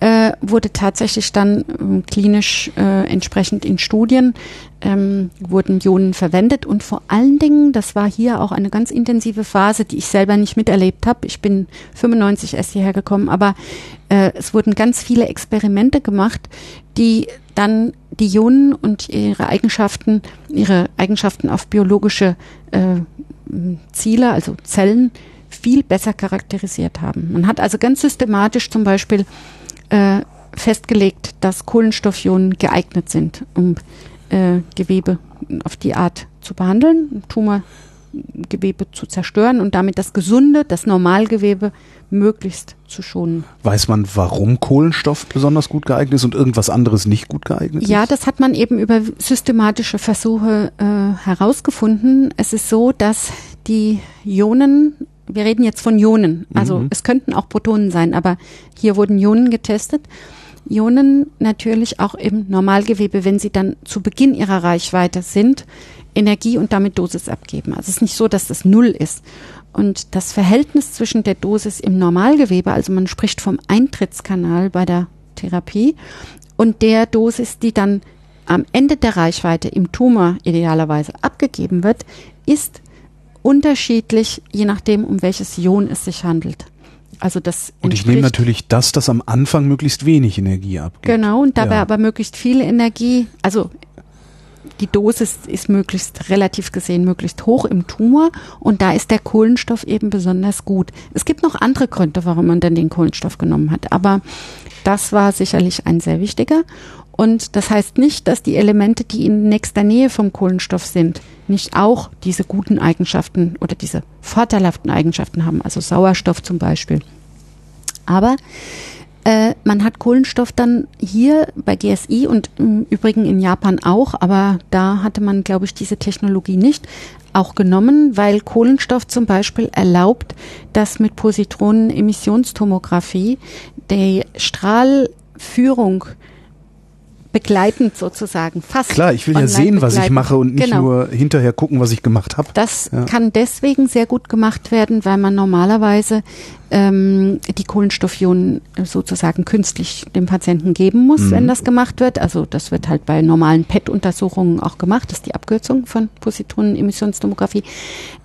S3: äh, wurde tatsächlich dann ähm, klinisch äh, entsprechend in Studien ähm, wurden Ionen verwendet und vor allen Dingen, das war hier auch eine ganz intensive Phase, die ich selber nicht miterlebt habe. Ich bin 95 erst hierher gekommen, aber äh, es wurden ganz viele Experimente gemacht, die dann die Ionen und ihre Eigenschaften, ihre Eigenschaften auf biologische äh, Ziele, also Zellen, viel besser charakterisiert haben. Man hat also ganz systematisch zum Beispiel äh, festgelegt, dass Kohlenstoffionen geeignet sind, um äh, Gewebe auf die Art zu behandeln, Tumorgewebe zu zerstören und damit das gesunde, das Normalgewebe möglichst zu schonen.
S1: Weiß man, warum Kohlenstoff besonders gut geeignet ist und irgendwas anderes nicht gut geeignet
S3: ist? Ja, das hat man eben über systematische Versuche äh, herausgefunden. Es ist so, dass die Ionen wir reden jetzt von Ionen, also mhm. es könnten auch Protonen sein, aber hier wurden Ionen getestet. Ionen natürlich auch im Normalgewebe, wenn sie dann zu Beginn ihrer Reichweite sind, Energie und damit Dosis abgeben. Also es ist nicht so, dass das Null ist. Und das Verhältnis zwischen der Dosis im Normalgewebe, also man spricht vom Eintrittskanal bei der Therapie, und der Dosis, die dann am Ende der Reichweite im Tumor idealerweise abgegeben wird, ist unterschiedlich, je nachdem, um welches Ion es sich handelt. Also das
S1: und ich nehme natürlich das, das am Anfang möglichst wenig Energie abgibt.
S3: Genau, und dabei ja. aber möglichst viel Energie, also die Dosis ist möglichst relativ gesehen möglichst hoch im Tumor und da ist der Kohlenstoff eben besonders gut. Es gibt noch andere Gründe, warum man dann den Kohlenstoff genommen hat, aber das war sicherlich ein sehr wichtiger. Und das heißt nicht, dass die Elemente, die in nächster Nähe vom Kohlenstoff sind, nicht auch diese guten Eigenschaften oder diese vorteilhaften Eigenschaften haben, also Sauerstoff zum Beispiel. Aber äh, man hat Kohlenstoff dann hier bei GSI und im Übrigen in Japan auch, aber da hatte man, glaube ich, diese Technologie nicht, auch genommen, weil Kohlenstoff zum Beispiel erlaubt, dass mit Positronen-Emissionstomographie die Strahlführung begleitend sozusagen, fast.
S1: Klar, ich will ja sehen, was ich mache und nicht genau. nur hinterher gucken, was ich gemacht habe.
S3: Das ja. kann deswegen sehr gut gemacht werden, weil man normalerweise ähm, die Kohlenstoffionen sozusagen künstlich dem Patienten geben muss, mhm. wenn das gemacht wird. Also das wird halt bei normalen PET-Untersuchungen auch gemacht, das ist die Abkürzung von Positronenemissionstomographie.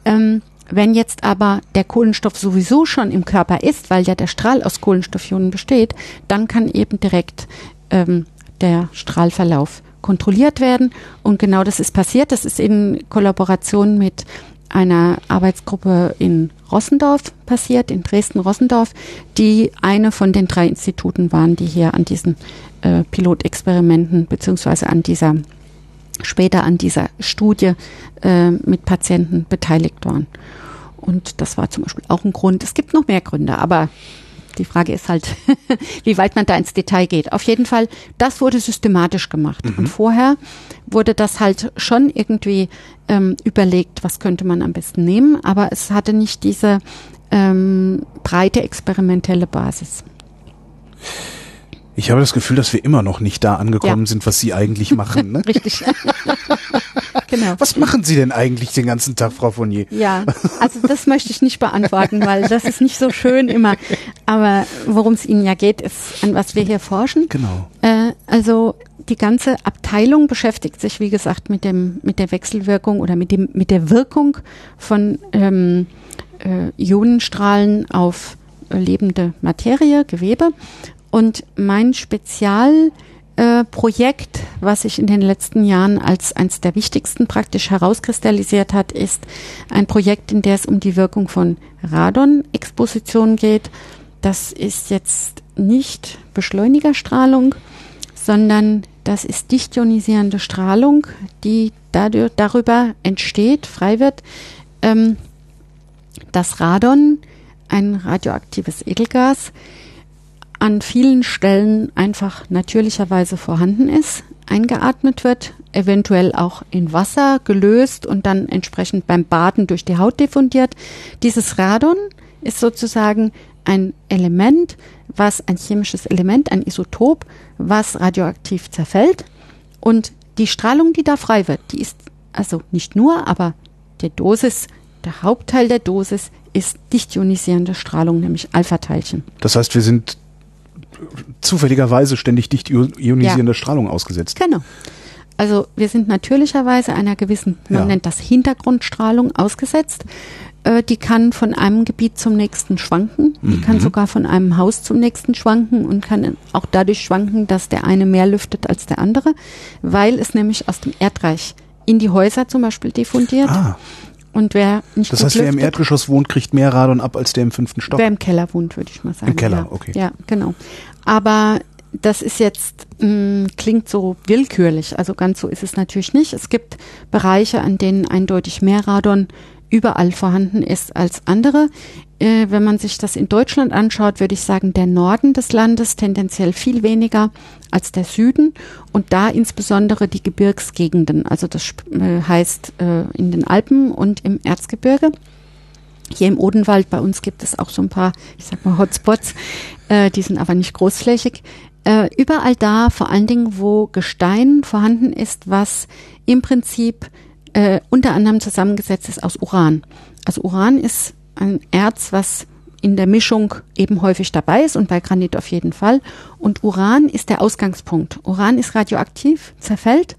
S3: Ähm, wenn jetzt aber der Kohlenstoff sowieso schon im Körper ist, weil ja der Strahl aus Kohlenstoffionen besteht, dann kann eben direkt ähm, der Strahlverlauf kontrolliert werden. Und genau das ist passiert. Das ist in Kollaboration mit einer Arbeitsgruppe in Rossendorf passiert, in Dresden-Rossendorf, die eine von den drei Instituten waren, die hier an diesen äh, Pilotexperimenten beziehungsweise an dieser später an dieser Studie äh, mit Patienten beteiligt waren. Und das war zum Beispiel auch ein Grund. Es gibt noch mehr Gründe, aber die Frage ist halt, wie weit man da ins Detail geht. Auf jeden Fall, das wurde systematisch gemacht. Mhm. Und vorher wurde das halt schon irgendwie ähm, überlegt, was könnte man am besten nehmen, aber es hatte nicht diese ähm, breite experimentelle Basis.
S1: Ich habe das Gefühl, dass wir immer noch nicht da angekommen ja. sind, was Sie eigentlich machen. Ne?
S3: Richtig.
S1: genau. Was machen Sie denn eigentlich den ganzen Tag, Frau Fournier?
S3: Ja, also das möchte ich nicht beantworten, weil das ist nicht so schön immer. Aber worum es Ihnen ja geht, ist, an was wir hier forschen.
S1: Genau.
S3: Äh, also die ganze Abteilung beschäftigt sich, wie gesagt, mit dem mit der Wechselwirkung oder mit dem mit der Wirkung von ähm, äh, Ionenstrahlen auf lebende Materie, Gewebe und mein Spezialprojekt, äh, was sich in den letzten Jahren als eines der wichtigsten praktisch herauskristallisiert hat, ist ein Projekt, in dem es um die Wirkung von Radon-Exposition geht. Das ist jetzt nicht Beschleunigerstrahlung, sondern das ist dicht ionisierende Strahlung, die dadurch, darüber entsteht, frei wird, ähm, dass Radon, ein radioaktives Edelgas, an vielen Stellen einfach natürlicherweise vorhanden ist, eingeatmet wird, eventuell auch in Wasser gelöst und dann entsprechend beim Baden durch die Haut diffundiert. Dieses Radon ist sozusagen ein Element, was ein chemisches Element, ein Isotop, was radioaktiv zerfällt und die Strahlung, die da frei wird, die ist also nicht nur, aber der Dosis, der Hauptteil der Dosis ist dicht ionisierende Strahlung, nämlich Alpha-Teilchen.
S1: Das heißt, wir sind zufälligerweise ständig dicht ionisierender ja. Strahlung ausgesetzt.
S3: Genau. Also wir sind natürlicherweise einer gewissen, man ja. nennt das Hintergrundstrahlung ausgesetzt. Äh, die kann von einem Gebiet zum nächsten schwanken. Die mhm. kann sogar von einem Haus zum nächsten schwanken und kann auch dadurch schwanken, dass der eine mehr lüftet als der andere, weil es nämlich aus dem Erdreich in die Häuser zum Beispiel diffundiert. Ah. Und wer nicht
S1: Das heißt, wer im Erdgeschoss wohnt, kriegt mehr Radon ab als der im fünften Stock?
S3: Wer im Keller wohnt, würde ich mal sagen.
S1: Im Keller,
S3: ja.
S1: okay.
S3: Ja, genau. Aber das ist jetzt, mh, mm, klingt so willkürlich. Also ganz so ist es natürlich nicht. Es gibt Bereiche, an denen eindeutig mehr Radon überall vorhanden ist als andere. Äh, wenn man sich das in Deutschland anschaut, würde ich sagen, der Norden des Landes tendenziell viel weniger als der Süden und da insbesondere die Gebirgsgegenden. Also das äh, heißt äh, in den Alpen und im Erzgebirge. Hier im Odenwald bei uns gibt es auch so ein paar, ich sag mal Hotspots, äh, die sind aber nicht großflächig. Äh, überall da, vor allen Dingen, wo Gestein vorhanden ist, was im Prinzip äh, unter anderem zusammengesetzt ist aus Uran. Also Uran ist ein Erz, was in der Mischung eben häufig dabei ist und bei Granit auf jeden Fall. Und Uran ist der Ausgangspunkt. Uran ist radioaktiv, zerfällt.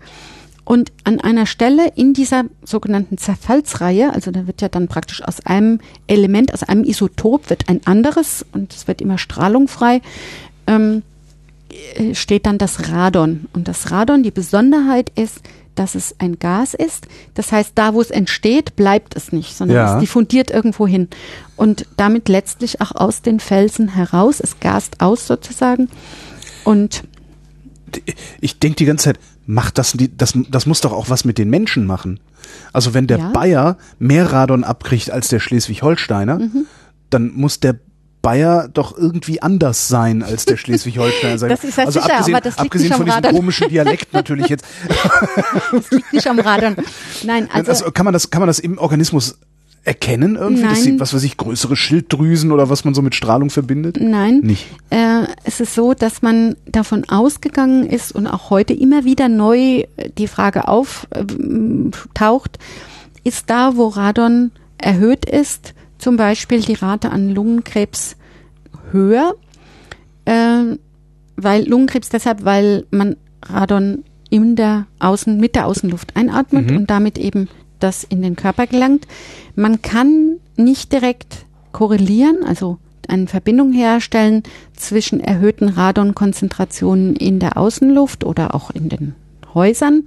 S3: Und an einer Stelle in dieser sogenannten Zerfallsreihe, also da wird ja dann praktisch aus einem Element, aus einem Isotop wird ein anderes und es wird immer strahlungfrei, ähm, äh, steht dann das Radon. Und das Radon, die Besonderheit ist, dass es ein Gas ist. Das heißt, da wo es entsteht, bleibt es nicht, sondern ja. es diffundiert irgendwo hin. Und damit letztlich auch aus den Felsen heraus, es gast aus sozusagen. Und
S1: ich denke die ganze Zeit, macht das, das, das muss doch auch was mit den Menschen machen. Also wenn der ja. Bayer mehr Radon abkriegt als der Schleswig-Holsteiner, mhm. dann muss der Bayer doch irgendwie anders sein als der Schleswig-Holsteiner sein.
S3: Das ist ja
S1: also
S3: sicher,
S1: abgesehen,
S3: aber das liegt
S1: abgesehen
S3: nicht
S1: von
S3: am
S1: diesem komischen Dialekt natürlich jetzt.
S3: das liegt nicht am Radon. Nein, also,
S1: also kann man das kann man das im Organismus erkennen irgendwie,
S3: Nein.
S1: dass sie, was weiß ich, größere Schilddrüsen oder was man so mit Strahlung verbindet?
S3: Nein.
S1: Nicht.
S3: Äh, es ist so, dass man davon ausgegangen ist und auch heute immer wieder neu die Frage auftaucht, ist da, wo Radon erhöht ist, zum Beispiel die Rate an Lungenkrebs höher, äh, weil Lungenkrebs deshalb, weil man Radon in der Außen, mit der Außenluft einatmet mhm. und damit eben das in den Körper gelangt. Man kann nicht direkt korrelieren, also eine Verbindung herstellen zwischen erhöhten Radonkonzentrationen in der Außenluft oder auch in den Häusern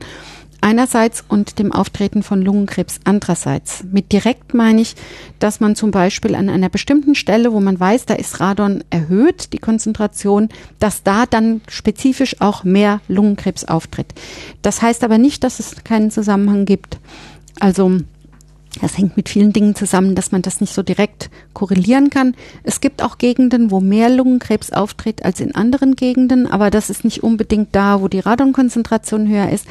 S3: einerseits und dem Auftreten von Lungenkrebs andererseits. Mit direkt meine ich, dass man zum Beispiel an einer bestimmten Stelle, wo man weiß, da ist Radon erhöht, die Konzentration, dass da dann spezifisch auch mehr Lungenkrebs auftritt. Das heißt aber nicht, dass es keinen Zusammenhang gibt. Also das hängt mit vielen Dingen zusammen, dass man das nicht so direkt korrelieren kann. Es gibt auch Gegenden, wo mehr Lungenkrebs auftritt als in anderen Gegenden, aber das ist nicht unbedingt da, wo die Radonkonzentration höher ist.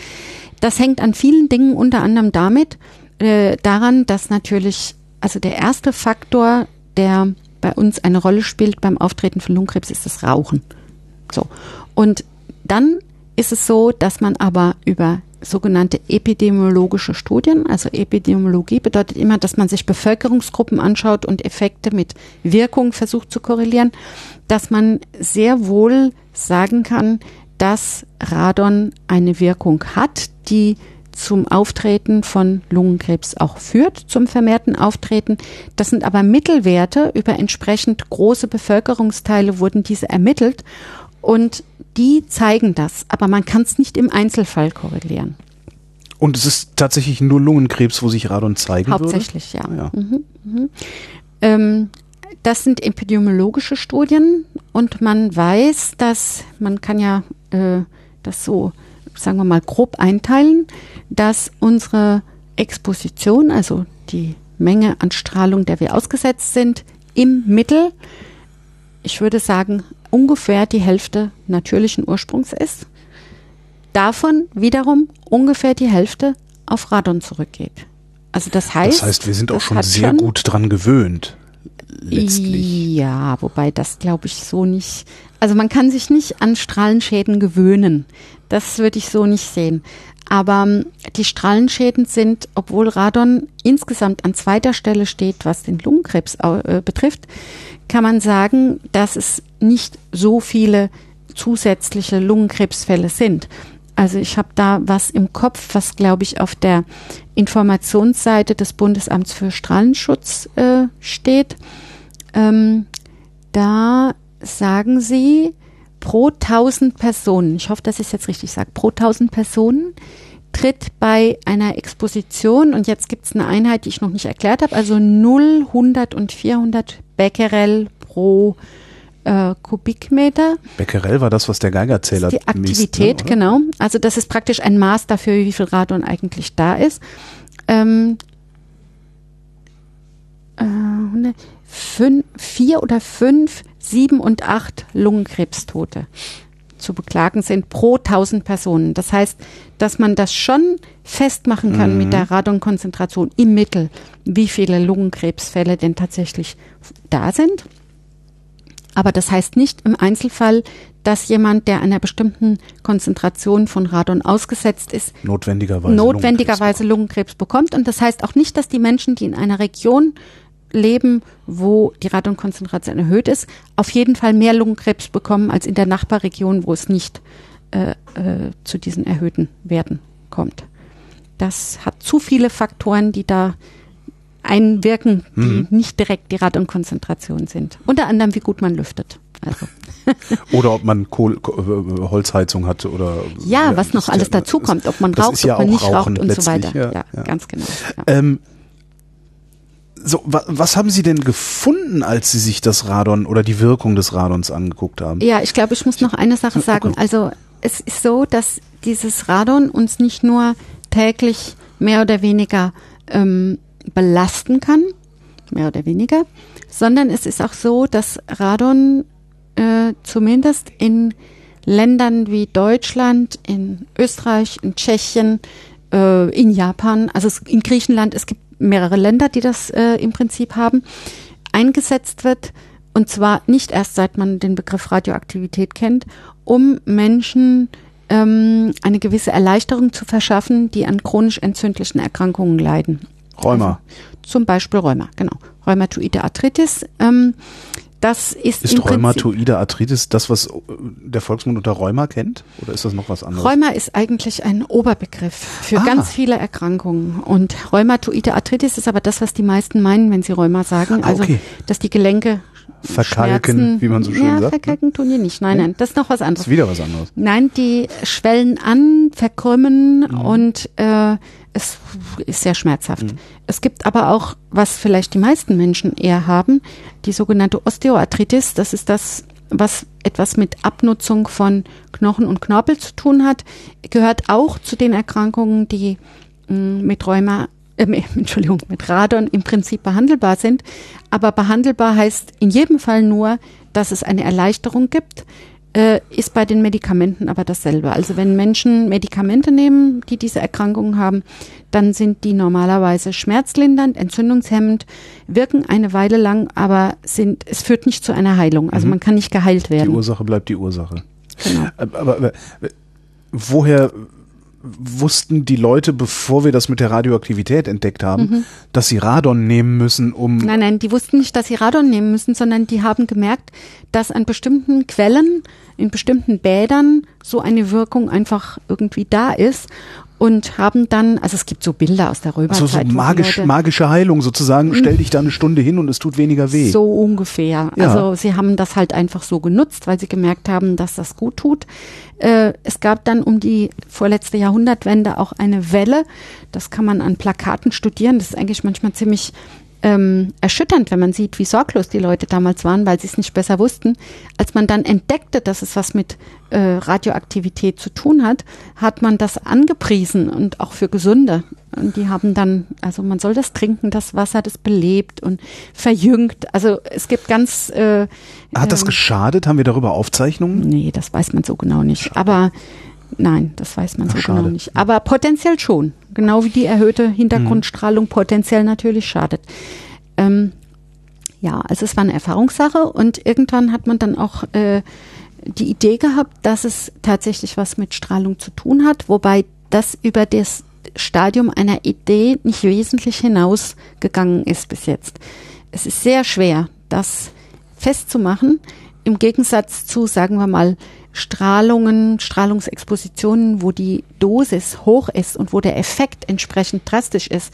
S3: Das hängt an vielen Dingen, unter anderem damit, äh, daran, dass natürlich, also der erste Faktor, der bei uns eine Rolle spielt beim Auftreten von Lungenkrebs, ist das Rauchen. So. Und dann ist es so, dass man aber über sogenannte epidemiologische Studien, also Epidemiologie bedeutet immer, dass man sich Bevölkerungsgruppen anschaut und Effekte mit Wirkung versucht zu korrelieren, dass man sehr wohl sagen kann, dass Radon eine Wirkung hat, die zum Auftreten von Lungenkrebs auch führt, zum vermehrten Auftreten. Das sind aber Mittelwerte. Über entsprechend große Bevölkerungsteile wurden diese ermittelt und die zeigen das. Aber man kann es nicht im Einzelfall korrelieren.
S1: Und es ist tatsächlich nur Lungenkrebs, wo sich Radon zeigen
S3: Hauptsächlich,
S1: würde?
S3: ja. ja. Mhm, mhm. Ähm, das sind epidemiologische Studien und man weiß, dass man kann ja äh, das so, sagen wir mal, grob einteilen, dass unsere Exposition, also die Menge an Strahlung, der wir ausgesetzt sind, im Mittel, ich würde sagen, ungefähr die Hälfte natürlichen Ursprungs ist. Davon wiederum ungefähr die Hälfte auf Radon zurückgeht. Also das heißt.
S1: Das heißt, wir sind auch schon sehr schon gut dran gewöhnt letztlich.
S3: Ja, wobei das glaube ich so nicht. Also man kann sich nicht an Strahlenschäden gewöhnen. Das würde ich so nicht sehen. Aber ähm, die Strahlenschäden sind, obwohl Radon insgesamt an zweiter Stelle steht, was den Lungenkrebs äh, betrifft, kann man sagen, dass es nicht so viele zusätzliche Lungenkrebsfälle sind. Also ich habe da was im Kopf, was glaube ich auf der Informationsseite des Bundesamts für Strahlenschutz äh, steht. Ähm, da sagen sie, pro 1000 Personen, ich hoffe, dass ich es jetzt richtig sage, pro 1000 Personen tritt bei einer Exposition, und jetzt gibt es eine Einheit, die ich noch nicht erklärt habe, also 0, 100 und 400 Becquerel pro äh, Kubikmeter.
S1: Becquerel war das, was der Geigerzähler
S3: Die Aktivität,
S1: misst, ne,
S3: genau. Also das ist praktisch ein Maß dafür, wie viel Radon eigentlich da ist. Ähm, äh, fünf, vier oder fünf, sieben und acht Lungenkrebstote zu beklagen sind pro 1000 Personen. Das heißt, dass man das schon festmachen kann
S1: Mhm.
S3: mit der Radonkonzentration im Mittel, wie viele Lungenkrebsfälle denn tatsächlich da sind. Aber das heißt nicht im Einzelfall, dass jemand, der einer bestimmten Konzentration von Radon ausgesetzt ist,
S1: Notwendigerweise.
S3: notwendigerweise Lungenkrebs bekommt. Und das heißt auch nicht, dass die Menschen, die in einer Region leben, wo die Radonkonzentration erhöht ist, auf jeden Fall mehr Lungenkrebs bekommen als in der Nachbarregion, wo es nicht äh, äh, zu diesen erhöhten Werten kommt. Das hat zu viele Faktoren, die da einwirken, die
S1: Mhm.
S3: nicht direkt die Radonkonzentration sind. Unter anderem, wie gut man lüftet. Also,
S1: Oder ob man Kohl, Ko- äh, Holzheizung hat oder.
S3: ja, was noch alles
S1: ja-
S3: dazu kommt, ob man raucht,
S1: ja
S3: ob man nicht
S1: Rauchen
S3: raucht und so weiter.
S1: ja,
S3: Ja,
S1: ja.
S3: ganz genau. Ja.
S1: Ähm, so, wa was haben Sie denn gefunden, als Sie sich das Radon oder die Wirkung des Radons angeguckt haben?
S3: Ja, ich glaube, ich muss noch eine Sache sagen.
S1: Okay.
S3: Also es ist so, dass dieses Radon uns nicht nur täglich mehr oder weniger ähm, belasten kann, mehr oder weniger, sondern es ist auch so, dass Radon äh, zumindest in Ländern wie Deutschland, in Österreich, in Tschechien, äh, in Japan, also in Griechenland, es gibt mehrere Länder, die das äh, im Prinzip haben, eingesetzt wird. Und zwar nicht erst seit man den Begriff Radioaktivität kennt, um Menschen ähm, eine gewisse Erleichterung zu verschaffen, die an chronisch entzündlichen Erkrankungen leiden.
S1: Rheuma.
S3: Zum Beispiel Rheuma, genau. Rheumatoide Arthritis. Ähm, das ist,
S1: Ist Rheumatoide Arthritis das, was äh, der Volksmund unter Rheuma kennt? Oder ist das noch was anderes?
S3: Rheuma ist eigentlich ein Oberbegriff für
S1: Ah.
S3: ganz viele Erkrankungen. Und Rheumatoide Arthritis ist aber das, was die meisten meinen, wenn sie Rheuma sagen.
S1: Ah,
S3: Also,
S1: okay.
S3: dass die Gelenke
S1: Verkalken,
S3: schmerzen.
S1: wie man so schön
S3: ja,
S1: sagt. ne?
S3: verkalken tun die nicht. Nein, nein, das ist noch was
S1: Das
S3: anderes.
S1: ist wieder was anderes.
S3: Nein, die schwellen an, verkrümmen
S1: Mhm.
S3: und äh, es ist sehr schmerzhaft.
S1: Mhm.
S3: Es gibt aber auch, was vielleicht die meisten Menschen eher haben, die sogenannte Osteoarthritis. Das ist das, was etwas mit Abnutzung von Knochen und Knorpel zu tun hat. Gehört auch zu den Erkrankungen, die mh, mit Rheuma äh, Entschuldigung, mit Radon im Prinzip behandelbar sind. Aber behandelbar heißt in jedem Fall nur, dass es eine Erleichterung gibt, äh, ist bei den Medikamenten aber dasselbe. Also wenn Menschen Medikamente nehmen, die diese Erkrankungen haben, dann sind die normalerweise schmerzlindernd, entzündungshemmend, wirken eine Weile lang, aber sind, es führt nicht zu einer Heilung. Also
S1: Mhm.
S3: man kann nicht geheilt
S1: Die
S3: werden.
S1: Ursache bleibt die Ursache.
S3: Genau.
S1: Aber, aber, aber woher wussten die Leute, bevor wir das mit der Radioaktivität entdeckt haben,
S3: Mhm.
S1: dass sie Radon nehmen müssen, um
S3: Nein, nein, die wussten nicht, dass sie Radon nehmen müssen, sondern die haben gemerkt, dass an bestimmten Quellen, in bestimmten Bädern so eine Wirkung einfach irgendwie da ist und haben dann, also es gibt so Bilder aus der
S1: so,
S3: Römerzeit.
S1: so
S3: wo die
S1: magisch, magische Heilung sozusagen, stell dich da eine Stunde hin und es tut weniger weh.
S3: So ungefähr.
S1: Ja.
S3: Also sie haben das halt einfach so genutzt, weil sie gemerkt haben, dass das gut tut. Äh, es gab dann um die vorletzte Jahrhundertwende auch eine Welle. Das kann man an Plakaten studieren. Das ist eigentlich manchmal ziemlich ähm, erschütternd, wenn man sieht, wie sorglos die Leute damals waren, weil sie es nicht besser wussten. Als man dann entdeckte, dass es was mit äh, Radioaktivität zu tun hat, hat man das angepriesen und auch für Gesunde. Und die haben dann, also man soll das trinken, das Wasser, das belebt und verjüngt. Also es gibt ganz. Äh,
S1: Hat das
S3: ähm,
S1: geschadet? Haben wir darüber Aufzeichnungen?
S3: Nee, das weiß man so genau nicht. Aber nein, das weiß man
S1: Ach,
S3: so
S1: schade.
S3: genau nicht. Aber potenziell schon. Genau wie die erhöhte Hintergrundstrahlung potenziell natürlich schadet. Ähm, Ja, also es war eine Erfahrungssache und irgendwann hat man dann auch äh, die Idee gehabt, dass es tatsächlich was mit Strahlung zu tun hat, wobei das über das Stadium einer Idee nicht wesentlich hinausgegangen ist bis jetzt. Es ist sehr schwer, das festzumachen, im Gegensatz zu, sagen wir mal, Strahlungen, Strahlungsexpositionen, wo die Dosis hoch ist und wo der Effekt entsprechend drastisch ist,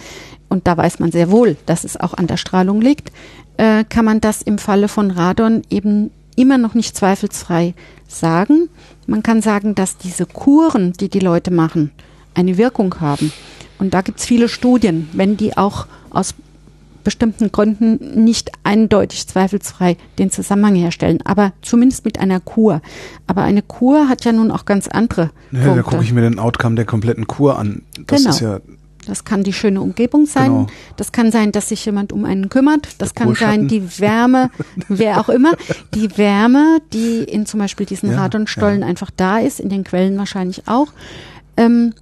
S3: und da weiß man sehr wohl, dass es auch an der Strahlung liegt, äh, kann man das im Falle von Radon eben immer noch nicht zweifelsfrei sagen. Man kann sagen, dass diese Kuren, die die Leute machen, eine Wirkung haben. Und da gibt es viele Studien, wenn die auch aus bestimmten Gründen nicht eindeutig zweifelsfrei den Zusammenhang herstellen, aber zumindest mit einer Kur. Aber eine Kur hat ja nun auch ganz andere.
S1: Ja, da gucke ich mir den Outcome der kompletten Kur an.
S3: Das genau. ist ja das kann die schöne Umgebung sein. Genau. Das kann sein, dass sich jemand um einen kümmert. Das der kann sein, die Wärme, wer auch immer, die Wärme, die in zum Beispiel diesen ja, Radonstollen ja. einfach da ist, in den Quellen wahrscheinlich auch. Ähm,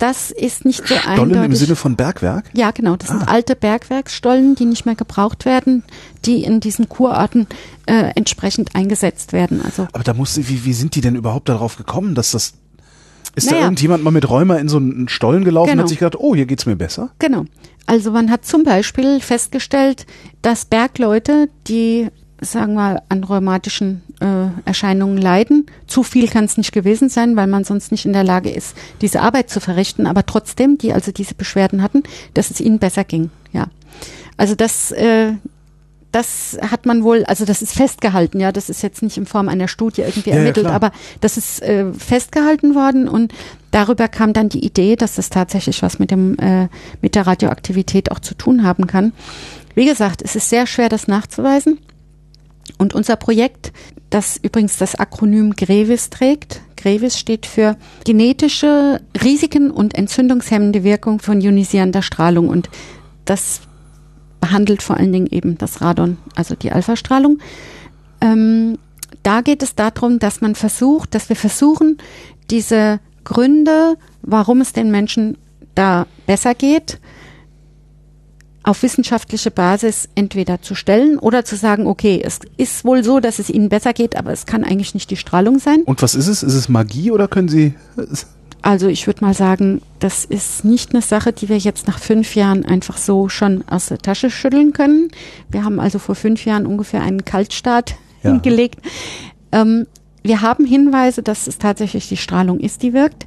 S3: das ist nicht so
S1: Stollen
S3: eindeutig.
S1: im Sinne von Bergwerk?
S3: Ja, genau. Das ah. sind alte Bergwerksstollen, die nicht mehr gebraucht werden, die in diesen Kurorten äh, entsprechend eingesetzt werden. Also
S1: Aber da musste, wie, wie sind die denn überhaupt darauf gekommen, dass das ist naja. da irgendjemand mal mit Rheuma in so einen Stollen gelaufen genau. und hat sich gedacht, oh, hier geht's mir besser?
S3: Genau. Also man hat zum Beispiel festgestellt, dass Bergleute, die sagen wir, an rheumatischen äh, Erscheinungen leiden. Zu viel kann es nicht gewesen sein, weil man sonst nicht in der Lage ist, diese Arbeit zu verrichten. Aber trotzdem, die also diese Beschwerden hatten, dass es ihnen besser ging. Ja, also das, äh, das hat man wohl, also das ist festgehalten. Ja, das ist jetzt nicht in Form einer Studie irgendwie ja, ermittelt, ja, aber das ist äh, festgehalten worden und darüber kam dann die Idee, dass das tatsächlich was mit dem äh, mit der Radioaktivität auch zu tun haben kann. Wie gesagt, es ist sehr schwer, das nachzuweisen. Und unser Projekt, das übrigens das Akronym GREVIS trägt, GREVIS steht für genetische Risiken und entzündungshemmende Wirkung von ionisierender Strahlung. Und das behandelt vor allen Dingen eben das Radon, also die Alpha-Strahlung. Ähm, da geht es darum, dass man versucht, dass wir versuchen, diese Gründe, warum es den Menschen da besser geht, auf wissenschaftliche Basis entweder zu stellen oder zu sagen, okay, es ist wohl so, dass es ihnen besser geht, aber es kann eigentlich nicht die Strahlung sein.
S1: Und was ist es? Ist es Magie oder können Sie?
S3: Also ich würde mal sagen, das ist nicht eine Sache, die wir jetzt nach fünf Jahren einfach so schon aus der Tasche schütteln können. Wir haben also vor fünf Jahren ungefähr einen Kaltstart ja. hingelegt. Ähm, wir haben Hinweise, dass es tatsächlich die Strahlung ist, die wirkt.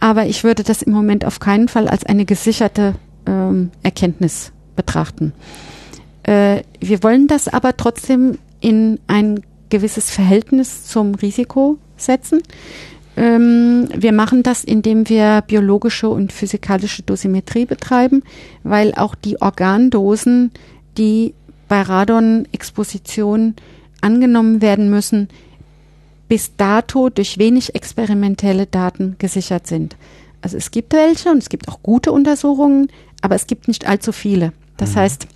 S3: Aber ich würde das im Moment auf keinen Fall als eine gesicherte ähm, Erkenntnis betrachten. Äh, wir wollen das aber trotzdem in ein gewisses Verhältnis zum Risiko setzen. Ähm, wir machen das, indem wir biologische und physikalische Dosimetrie betreiben, weil auch die Organdosen, die bei Radon-Exposition angenommen werden müssen, bis dato durch wenig experimentelle Daten gesichert sind. Also es gibt welche und es gibt auch gute Untersuchungen, aber es gibt nicht allzu viele. Das mhm. heißt,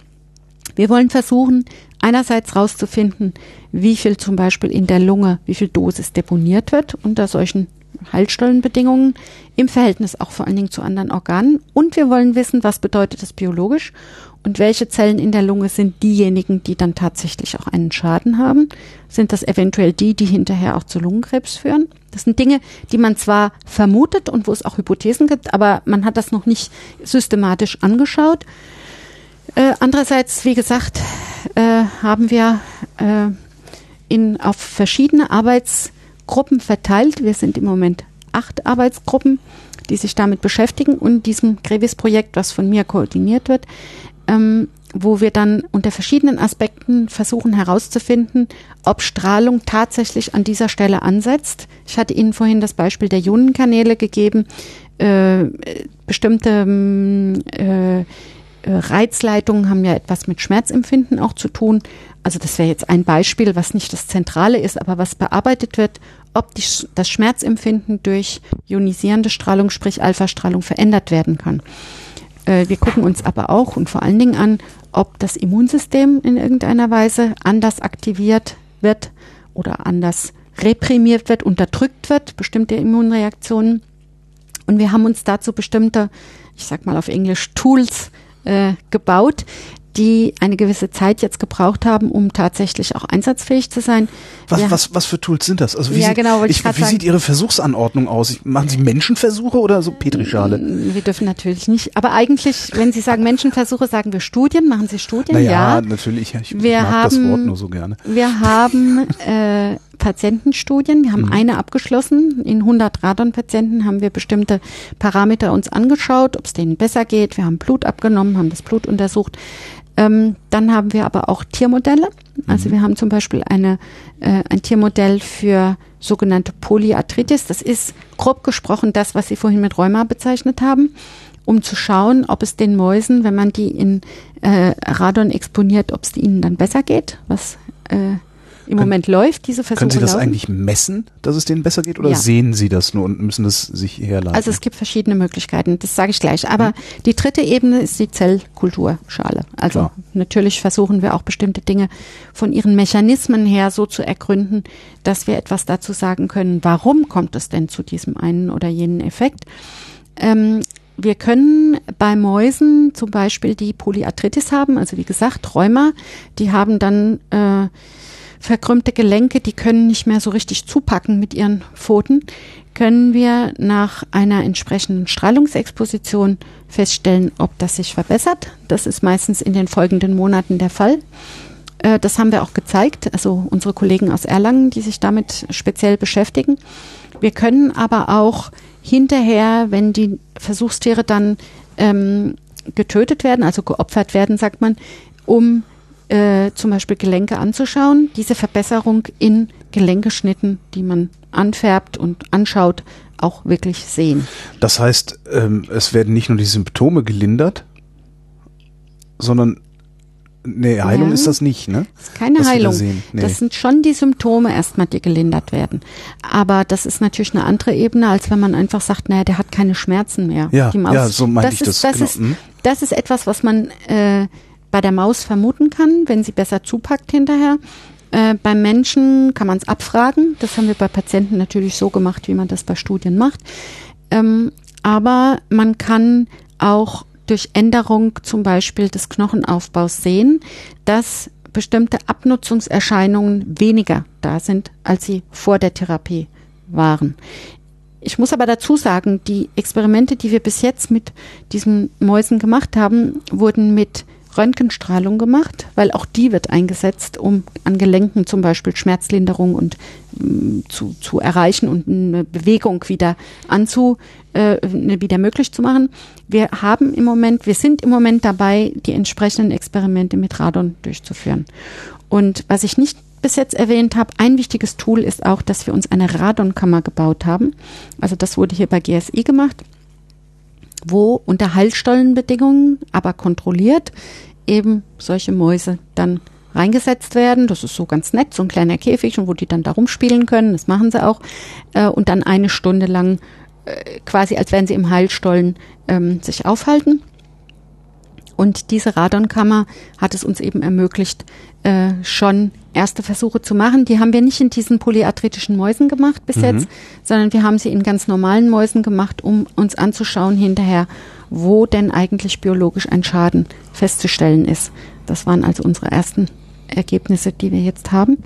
S3: wir wollen versuchen, einerseits herauszufinden, wie viel zum Beispiel in der Lunge, wie viel Dosis deponiert wird unter solchen Heilstollenbedingungen im Verhältnis auch vor allen Dingen zu anderen Organen. Und wir wollen wissen, was bedeutet das biologisch und welche Zellen in der Lunge sind diejenigen, die dann tatsächlich auch einen Schaden haben. Sind das eventuell die, die hinterher auch zu Lungenkrebs führen? Das sind Dinge, die man zwar vermutet und wo es auch Hypothesen gibt, aber man hat das noch nicht systematisch angeschaut. Äh, andererseits, wie gesagt, äh, haben wir äh, in, auf verschiedene Arbeitsgruppen verteilt. Wir sind im Moment acht Arbeitsgruppen, die sich damit beschäftigen und diesem Grevis-Projekt, was von mir koordiniert wird, ähm, wo wir dann unter verschiedenen Aspekten versuchen herauszufinden, ob Strahlung tatsächlich an dieser Stelle ansetzt. Ich hatte Ihnen vorhin das Beispiel der Ionenkanäle gegeben. Äh, bestimmte ähm, äh, Reizleitungen haben ja etwas mit Schmerzempfinden auch zu tun. Also das wäre jetzt ein Beispiel, was nicht das Zentrale ist, aber was bearbeitet wird, ob die, das Schmerzempfinden durch ionisierende Strahlung, sprich Alpha-Strahlung, verändert werden kann. Äh, wir gucken uns aber auch und vor allen Dingen an, ob das Immunsystem in irgendeiner Weise anders aktiviert wird oder anders reprimiert wird, unterdrückt wird, bestimmte Immunreaktionen. Und wir haben uns dazu bestimmte, ich sag mal auf Englisch, Tools äh, gebaut, die eine gewisse Zeit jetzt gebraucht haben, um tatsächlich auch einsatzfähig zu sein.
S1: Was,
S3: Wir-
S1: was, was für Tools sind das? Also wie,
S3: Ja,
S1: sie-
S3: genau, ich
S1: ich, wie
S3: sagen.
S1: sieht Ihre Versuchsanordnung aus? Ich- Machen Sie Menschenversuche oder so Petrischale?
S3: Wir dürfen natürlich nicht, aber eigentlich, wenn Sie sagen Menschenversuche, sagen wir Studien, machen Sie Studien?
S1: Naja,
S3: ja.
S1: natürlich. ja, Ich
S3: Wir
S1: mag das
S3: haben-
S1: Wort nur so gerne.
S3: Wir haben äh, Patientenstudien, wir haben
S1: Mhm.
S3: eine abgeschlossen. In 100 Radon-Patienten haben wir bestimmte Parameter uns angeschaut, ob es denen besser geht. Wir haben Blut abgenommen, haben das Blut untersucht. Ähm, dann haben wir aber auch Tiermodelle.
S1: Mhm.
S3: Also wir haben zum Beispiel eine, äh, ein Tiermodell für sogenannte Polyarthritis. Das ist grob gesprochen das, was Sie vorhin mit Rheuma bezeichnet haben, um zu schauen, ob es den Mäusen, wenn man die in äh, Radon exponiert, ob es ihnen dann besser geht, was äh, im
S1: Können-
S3: Moment läuft, diese Versuche
S1: Können Sie das
S3: laufen.
S1: eigentlich messen, dass es denen besser geht? Oder
S3: Ja.
S1: sehen Sie das nur und müssen das sich herleiten?
S3: Also es gibt verschiedene Möglichkeiten, das sage ich gleich. Aber
S1: Mhm.
S3: die dritte Ebene ist die Zellkulturschale. Also
S1: Klar.
S3: natürlich versuchen wir auch bestimmte Dinge von ihren Mechanismen her so zu ergründen, dass wir etwas dazu sagen können, warum kommt es denn zu diesem einen oder jenen Effekt. Ähm, wir können bei Mäusen zum Beispiel die Polyarthritis haben, also wie gesagt Rheuma, die haben dann äh, verkrümmte Gelenke, die können nicht mehr so richtig zupacken mit ihren Pfoten, können wir nach einer entsprechenden Strahlungsexposition feststellen, ob das sich verbessert. Das ist meistens in den folgenden Monaten der Fall. Äh, Das haben wir auch gezeigt, also unsere Kollegen aus Erlangen, die sich damit speziell beschäftigen. Wir können aber auch hinterher, wenn die Versuchstiere dann ähm, getötet werden, also geopfert werden, sagt man, um äh, zum Beispiel Gelenke anzuschauen, diese Verbesserung in Gelenkeschnitten, die man anfärbt und anschaut, auch wirklich sehen.
S1: das heißt, ähm, es werden nicht nur die Symptome gelindert, sondern nee, Heilung
S3: Ja.
S1: ist das nicht, ne?
S3: Das ist keine
S1: Was wir da
S3: Heilung.
S1: Nee.
S3: Das sind schon die Symptome erstmal, die gelindert werden. Aber das ist natürlich eine andere Ebene, als wenn man einfach sagt, naja, der hat keine Schmerzen mehr.
S1: Ja, ja, so meinte
S3: das
S1: ich
S3: ist,
S1: das,
S3: Das,
S1: genau.
S3: ist,
S1: Mhm.
S3: das ist etwas, was man äh, bei der Maus vermuten kann, wenn sie besser zupackt hinterher. Äh, beim Menschen kann man es abfragen. Das haben wir bei Patienten natürlich so gemacht, wie man das bei Studien macht. Ähm, aber man kann auch durch Änderung zum Beispiel des Knochenaufbaus sehen, dass bestimmte Abnutzungserscheinungen weniger da sind, als sie vor der Therapie waren. Ich muss aber dazu sagen, die Experimente, die wir bis jetzt mit diesen Mäusen gemacht haben, wurden mit Röntgenstrahlung gemacht, weil auch die wird eingesetzt, um an Gelenken zum Beispiel Schmerzlinderung und mm, zu, zu erreichen und eine Bewegung wieder anzu, äh, ne, wieder möglich zu machen. Wir haben im Moment, wir sind im Moment dabei, die entsprechenden Experimente mit Radon durchzuführen. Und was ich nicht bis jetzt erwähnt habe, ein wichtiges Tool ist auch, dass wir uns eine Radonkammer gebaut haben. Also das wurde hier bei GSI gemacht wo unter Halsstollenbedingungen, aber kontrolliert, eben solche Mäuse dann reingesetzt werden. Das ist so ganz nett, so ein kleiner Käfig, wo die dann da rumspielen können. Das machen sie auch. Äh, und dann eine Stunde lang äh, quasi, als wären sie im Heilstollen ähm, sich aufhalten. Und diese Radonkammer hat es uns eben ermöglicht, äh, schon erste Versuche zu machen. Die haben wir nicht in diesen polyarthritischen Mäusen gemacht bis jetzt, sondern wir haben sie in ganz normalen Mäusen gemacht, um uns anzuschauen hinterher, wo denn eigentlich biologisch ein Schaden festzustellen ist. Das waren also unsere ersten Ergebnisse, die wir jetzt haben,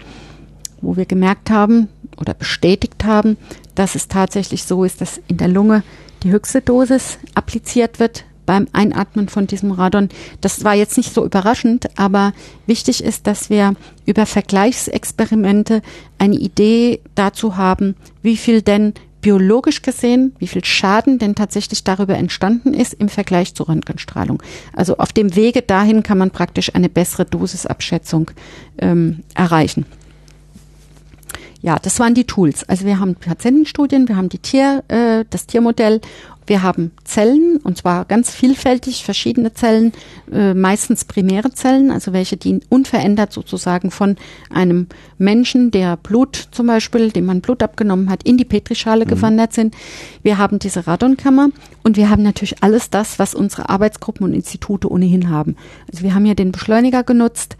S3: wo wir gemerkt haben oder bestätigt haben, dass es tatsächlich so ist, dass in der Lunge die höchste Dosis appliziert wird beim Einatmen von diesem Radon. Das war jetzt nicht so überraschend, aber wichtig ist, dass wir über Vergleichsexperimente eine Idee dazu haben, wie viel denn biologisch gesehen, wie viel Schaden denn tatsächlich darüber entstanden ist im Vergleich zur Röntgenstrahlung. Also auf dem Wege dahin kann man praktisch eine bessere Dosisabschätzung ähm, erreichen. Ja, das waren die Tools. Also wir haben Patientenstudien, wir haben die Tier, äh, das Tiermodell, wir haben Zellen und zwar ganz vielfältig verschiedene Zellen, äh, meistens primäre Zellen, also welche die unverändert sozusagen von einem Menschen, der Blut zum Beispiel, dem man Blut abgenommen hat, in die Petrischale gewandert sind. Wir haben diese Radonkammer und wir haben natürlich alles das, was unsere Arbeitsgruppen und Institute ohnehin haben. Also wir haben hier den Beschleuniger genutzt,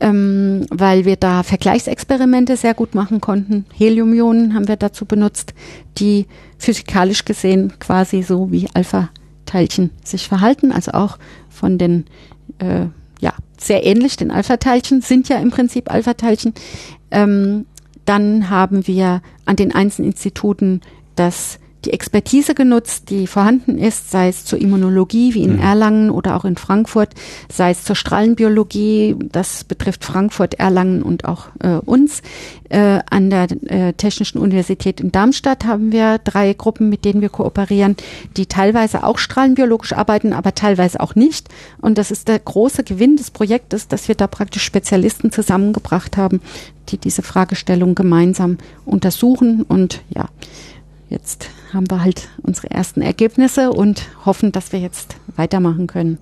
S3: ähm, weil wir da Vergleichsexperimente sehr gut machen konnten. Heliumionen haben wir dazu benutzt, die physikalisch gesehen quasi so wie Alpha Teilchen sich verhalten, also auch von den, äh, ja, sehr ähnlich, den Alpha-Teilchen sind ja im Prinzip Alpha-Teilchen. Ähm, dann haben wir an den einzelnen Instituten das die Expertise genutzt, die vorhanden ist, sei es zur Immunologie wie in mhm. Erlangen oder auch in Frankfurt, sei es zur Strahlenbiologie, das betrifft Frankfurt, Erlangen und auch äh, uns. Äh, an der äh, Technischen Universität in Darmstadt haben wir drei Gruppen, mit denen wir kooperieren, die teilweise auch strahlenbiologisch arbeiten, aber teilweise auch nicht. Und das ist der große Gewinn des Projektes, dass wir da praktisch Spezialisten zusammengebracht haben, die diese Fragestellung gemeinsam untersuchen und ja, jetzt haben wir halt unsere ersten Ergebnisse und hoffen, dass wir jetzt weitermachen können.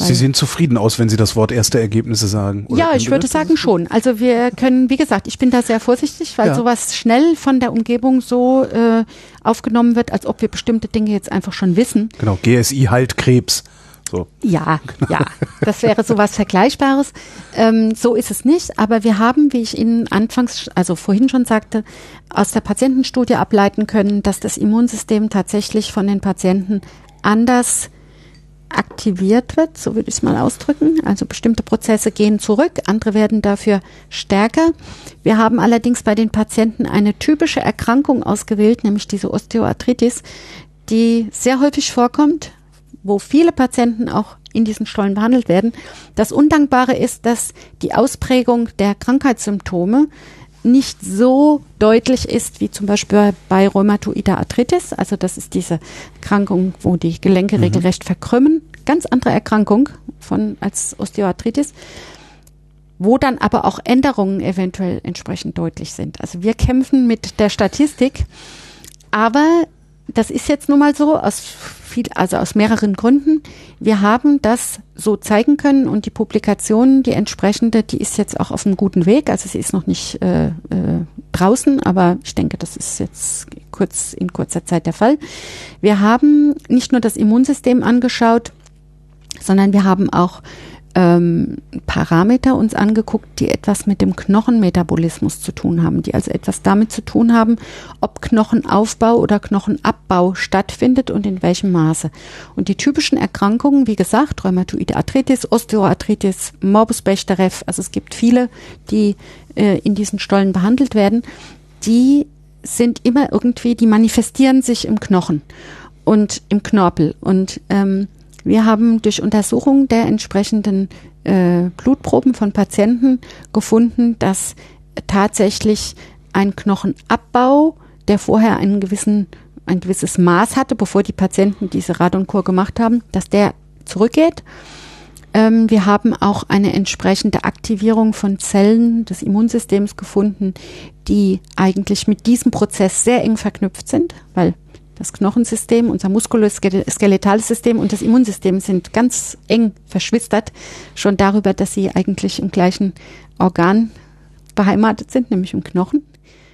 S1: Sie sehen zufrieden aus, wenn Sie das Wort erste Ergebnisse sagen.
S3: Oder ja, ich würde sagen schon. Also wir können, wie gesagt, ich bin da sehr vorsichtig, weil ja. sowas schnell von der Umgebung so äh, aufgenommen wird, als ob wir bestimmte Dinge jetzt einfach schon wissen.
S1: Genau, GSI heilt Krebs. So.
S3: Ja, ja, das wäre sowas Vergleichbares. Ähm, so ist es nicht, aber wir haben, wie ich Ihnen anfangs, also vorhin schon sagte, aus der Patientenstudie ableiten können, dass das Immunsystem tatsächlich von den Patienten anders aktiviert wird, so würde ich es mal ausdrücken. Also bestimmte Prozesse gehen zurück, andere werden dafür stärker. Wir haben allerdings bei den Patienten eine typische Erkrankung ausgewählt, nämlich diese Osteoarthritis, die sehr häufig vorkommt, wo viele Patienten auch in diesen Stollen behandelt werden. Das Undankbare ist, dass die Ausprägung der Krankheitssymptome nicht so deutlich ist wie zum Beispiel bei Rheumatoider Arthritis. Also das ist diese Erkrankung, wo die Gelenke mhm. regelrecht verkrümmen. Ganz andere Erkrankung von als Osteoarthritis wo dann aber auch Änderungen eventuell entsprechend deutlich sind. Also wir kämpfen mit der Statistik, aber das ist jetzt nun mal so aus viel, also aus mehreren Gründen. Wir haben das so zeigen können und die Publikation, die entsprechende, die ist jetzt auch auf einem guten Weg. Also sie ist noch nicht äh, äh, draußen, aber ich denke, das ist jetzt kurz in kurzer Zeit der Fall. Wir haben nicht nur das Immunsystem angeschaut, sondern wir haben auch ähm, Parameter uns angeguckt, die etwas mit dem Knochenmetabolismus zu tun haben, die also etwas damit zu tun haben, ob Knochenaufbau oder Knochenabbau stattfindet und in welchem Maße. Und die typischen Erkrankungen, wie gesagt, Rheumatoide Arthritis, Osteoarthritis, Morbus Bechterew, also es gibt viele, die äh, in diesen Stollen behandelt werden, die sind immer irgendwie, die manifestieren sich im Knochen und im Knorpel und ähm, wir haben durch Untersuchung der entsprechenden äh, Blutproben von Patienten gefunden, dass tatsächlich ein Knochenabbau, der vorher einen gewissen, ein gewisses Maß hatte, bevor die Patienten diese Radonkur gemacht haben, dass der zurückgeht. Ähm, wir haben auch eine entsprechende Aktivierung von Zellen des Immunsystems gefunden, die eigentlich mit diesem Prozess sehr eng verknüpft sind, weil das Knochensystem, unser muskuloskeletales System und das Immunsystem sind ganz eng verschwistert, schon darüber, dass sie eigentlich im gleichen Organ beheimatet sind, nämlich im Knochen.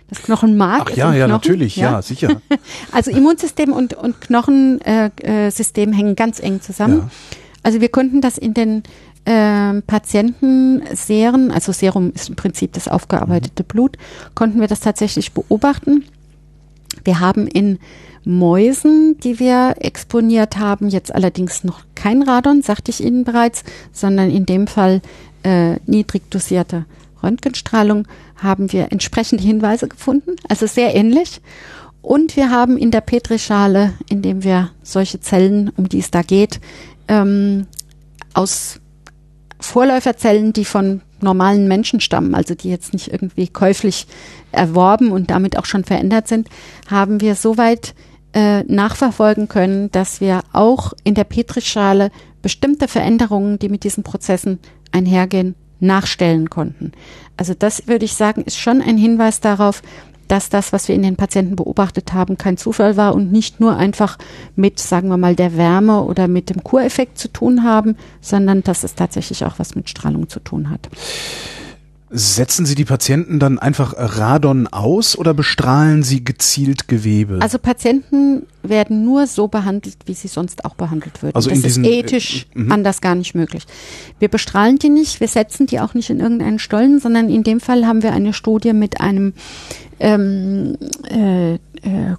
S3: Das Knochenmark.
S1: Ach ja, ja, Knochen, natürlich, ja, ja sicher.
S3: also Immunsystem und, und Knochensystem äh, hängen ganz eng zusammen. Ja. Also wir konnten das in den äh, Patienten Seren, also Serum ist im Prinzip das aufgearbeitete mhm. Blut, konnten wir das tatsächlich beobachten. Wir haben in Mäusen, die wir exponiert haben, jetzt allerdings noch kein Radon, sagte ich Ihnen bereits, sondern in dem Fall äh, niedrig dosierte Röntgenstrahlung, haben wir entsprechende Hinweise gefunden, also sehr ähnlich. Und wir haben in der Petrischale, in dem wir solche Zellen, um die es da geht, ähm, aus Vorläuferzellen, die von normalen Menschen stammen, also die jetzt nicht irgendwie käuflich erworben und damit auch schon verändert sind, haben wir soweit äh, nachverfolgen können, dass wir auch in der Petrischale bestimmte Veränderungen, die mit diesen Prozessen einhergehen, nachstellen konnten. Also das würde ich sagen, ist schon ein Hinweis darauf, dass das, was wir in den Patienten beobachtet haben, kein Zufall war und nicht nur einfach mit, sagen wir mal, der Wärme oder mit dem Kureffekt zu tun haben, sondern dass es tatsächlich auch was mit Strahlung zu tun hat.
S1: Setzen Sie die Patienten dann einfach Radon aus oder bestrahlen Sie gezielt Gewebe?
S3: Also Patienten werden nur so behandelt, wie sie sonst auch behandelt würden.
S1: Also
S3: das
S1: in
S3: ist ethisch äh, anders gar nicht möglich. Wir bestrahlen die nicht, wir setzen die auch nicht in irgendeinen Stollen, sondern in dem Fall haben wir eine Studie mit einem ähm, äh, äh,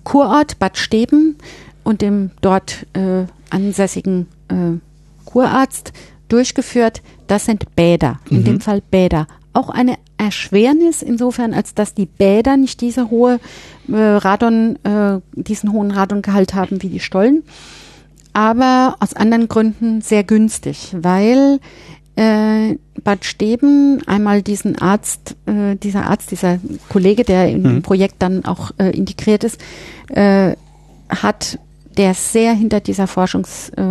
S3: Kurort Bad Steben und dem dort äh, ansässigen äh, Kurarzt durchgeführt. Das sind Bäder, in
S1: Mhm.
S3: dem Fall Bäder. Auch eine Erschwernis insofern, als dass die Bäder nicht diese hohe äh, Radon, äh, diesen hohen Radongehalt haben wie die Stollen, aber aus anderen Gründen sehr günstig, weil äh, Bad Steben einmal diesen Arzt, äh, dieser Arzt, dieser Kollege, der im
S1: Mhm.
S3: Projekt dann auch äh, integriert ist, äh, hat, der sehr hinter dieser Forschungs, äh,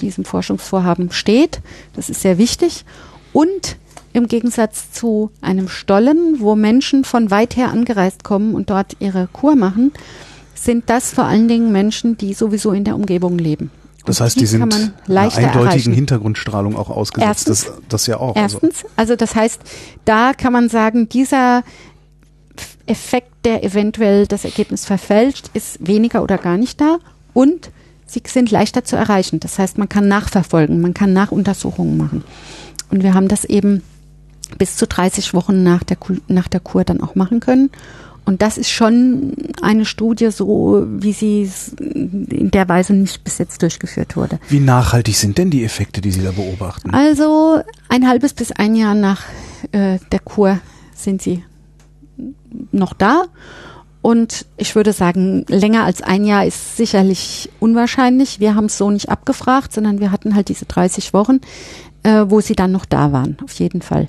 S3: diesem Forschungsvorhaben steht. Das ist sehr wichtig. Und im Gegensatz zu einem Stollen, wo Menschen von weit her angereist kommen und dort ihre Kur machen, sind das vor allen Dingen Menschen, die sowieso in der Umgebung leben.
S1: Das heißt, die
S3: kann
S1: sind einer eindeutigen
S3: erreichen.
S1: Hintergrundstrahlung auch ausgesetzt.
S3: Erstens.
S1: das, das ja auch. Also.
S3: Erstens, also das heißt, da kann man sagen, dieser Effekt, der eventuell das Ergebnis verfälscht, ist weniger oder gar nicht da und sie sind leichter zu erreichen. Das heißt, man kann nachverfolgen, man kann Nachuntersuchungen machen. Und wir haben das eben bis zu 30 Wochen nach der, nach der Kur dann auch machen können. Und das ist schon eine Studie, so wie sie in der Weise nicht bis jetzt durchgeführt wurde.
S1: Wie nachhaltig sind denn die Effekte, die Sie da beobachten?
S3: Also ein halbes bis ein Jahr nach äh, der Kur sind sie noch da. Und ich würde sagen, länger als ein Jahr ist sicherlich unwahrscheinlich. Wir haben es so nicht abgefragt, sondern wir hatten halt diese 30 Wochen, äh, wo sie dann noch da waren, auf jeden Fall.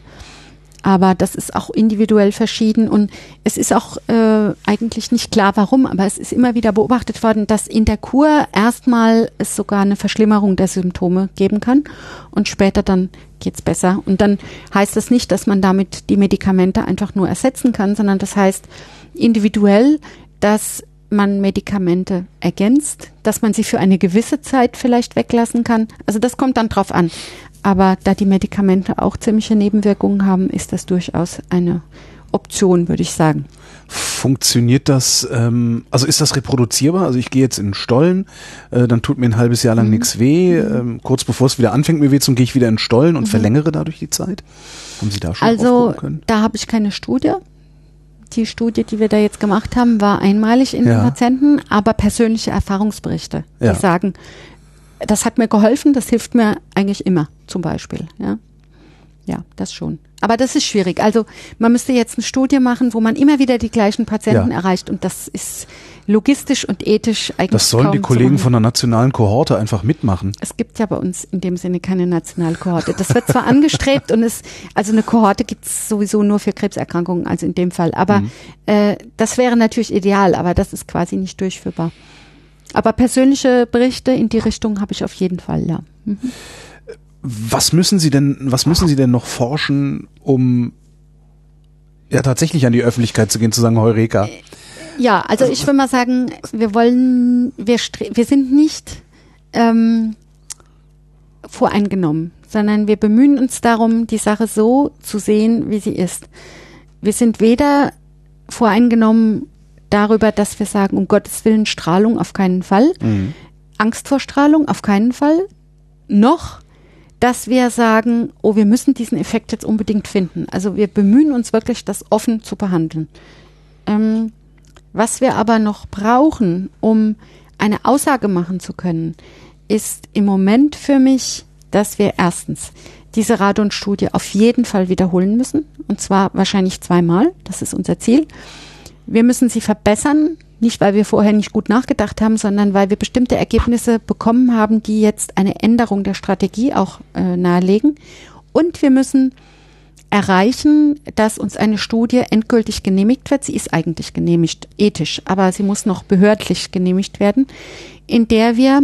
S3: Aber das ist auch individuell verschieden und es ist auch äh, eigentlich nicht klar, warum, aber es ist immer wieder beobachtet worden, dass in der Kur erstmal es sogar eine Verschlimmerung der Symptome geben kann und später dann geht's besser. Und dann heißt das nicht, dass man damit die Medikamente einfach nur ersetzen kann, sondern das heißt individuell, dass man Medikamente ergänzt, dass man sie für eine gewisse Zeit vielleicht weglassen kann. Also das kommt dann drauf an. Aber da die Medikamente auch ziemliche Nebenwirkungen haben, ist das durchaus eine Option, würde ich sagen.
S1: Funktioniert das, ähm, also ist das reproduzierbar? Also ich gehe jetzt in den Stollen, äh, dann tut mir ein halbes Jahr lang
S3: Mhm.
S1: nichts weh. Ähm, kurz bevor es wieder anfängt, mir weh zu gehe ich wieder in den Stollen und verlängere dadurch die Zeit? Haben Sie da schon
S3: Mhm. Also da habe ich keine Studie. Die Studie, die wir da jetzt gemacht haben, war einmalig in
S1: Ja.
S3: den Patienten, aber persönliche Erfahrungsberichte, die
S1: Ja.
S3: sagen, das hat mir geholfen, das hilft mir eigentlich immer, zum Beispiel. Ja, ja das schon. Aber das ist schwierig. Also man müsste jetzt eine Studie machen, wo man immer wieder die gleichen Patienten
S1: Ja.
S3: erreicht und das ist logistisch und ethisch eigentlich
S1: Das sollen die Kollegen von der nationalen Kohorte einfach mitmachen.
S3: Es gibt ja bei uns in dem Sinne keine Nationalkohorte. Das wird zwar angestrebt und es, also eine Kohorte gibt es sowieso nur für Krebserkrankungen, also in dem Fall. Aber
S1: Mhm.
S3: äh, das wäre natürlich ideal, aber das ist quasi nicht durchführbar. Aber persönliche Berichte in die Richtung habe ich auf jeden Fall, ja.
S1: Was müssen Sie denn, was müssen Sie denn noch forschen, um ja tatsächlich an die Öffentlichkeit zu gehen, zu sagen, Heureka?
S3: Ja, also ich würde mal sagen, wir wollen, wir, wir sind nicht ähm, voreingenommen, sondern wir bemühen uns darum, die Sache so zu sehen, wie sie ist. Wir sind weder voreingenommen darüber, dass wir sagen, um Gottes Willen Strahlung auf keinen Fall,
S1: Mhm.
S3: Angst vor Strahlung auf keinen Fall, noch, dass wir sagen, oh, wir müssen diesen Effekt jetzt unbedingt finden. Also wir bemühen uns wirklich, das offen zu behandeln. Ähm, was wir aber noch brauchen, um eine Aussage machen zu können, ist im Moment für mich, dass wir erstens diese Radon-Studie auf jeden Fall wiederholen müssen. Und zwar wahrscheinlich zweimal. Das ist unser Ziel. Wir müssen sie verbessern, nicht weil wir vorher nicht gut nachgedacht haben, sondern weil wir bestimmte Ergebnisse bekommen haben, die jetzt eine Änderung der Strategie auch äh, nahelegen. Und wir müssen erreichen, dass uns eine Studie endgültig genehmigt wird. Sie ist eigentlich genehmigt, ethisch, aber sie muss noch behördlich genehmigt werden, in der wir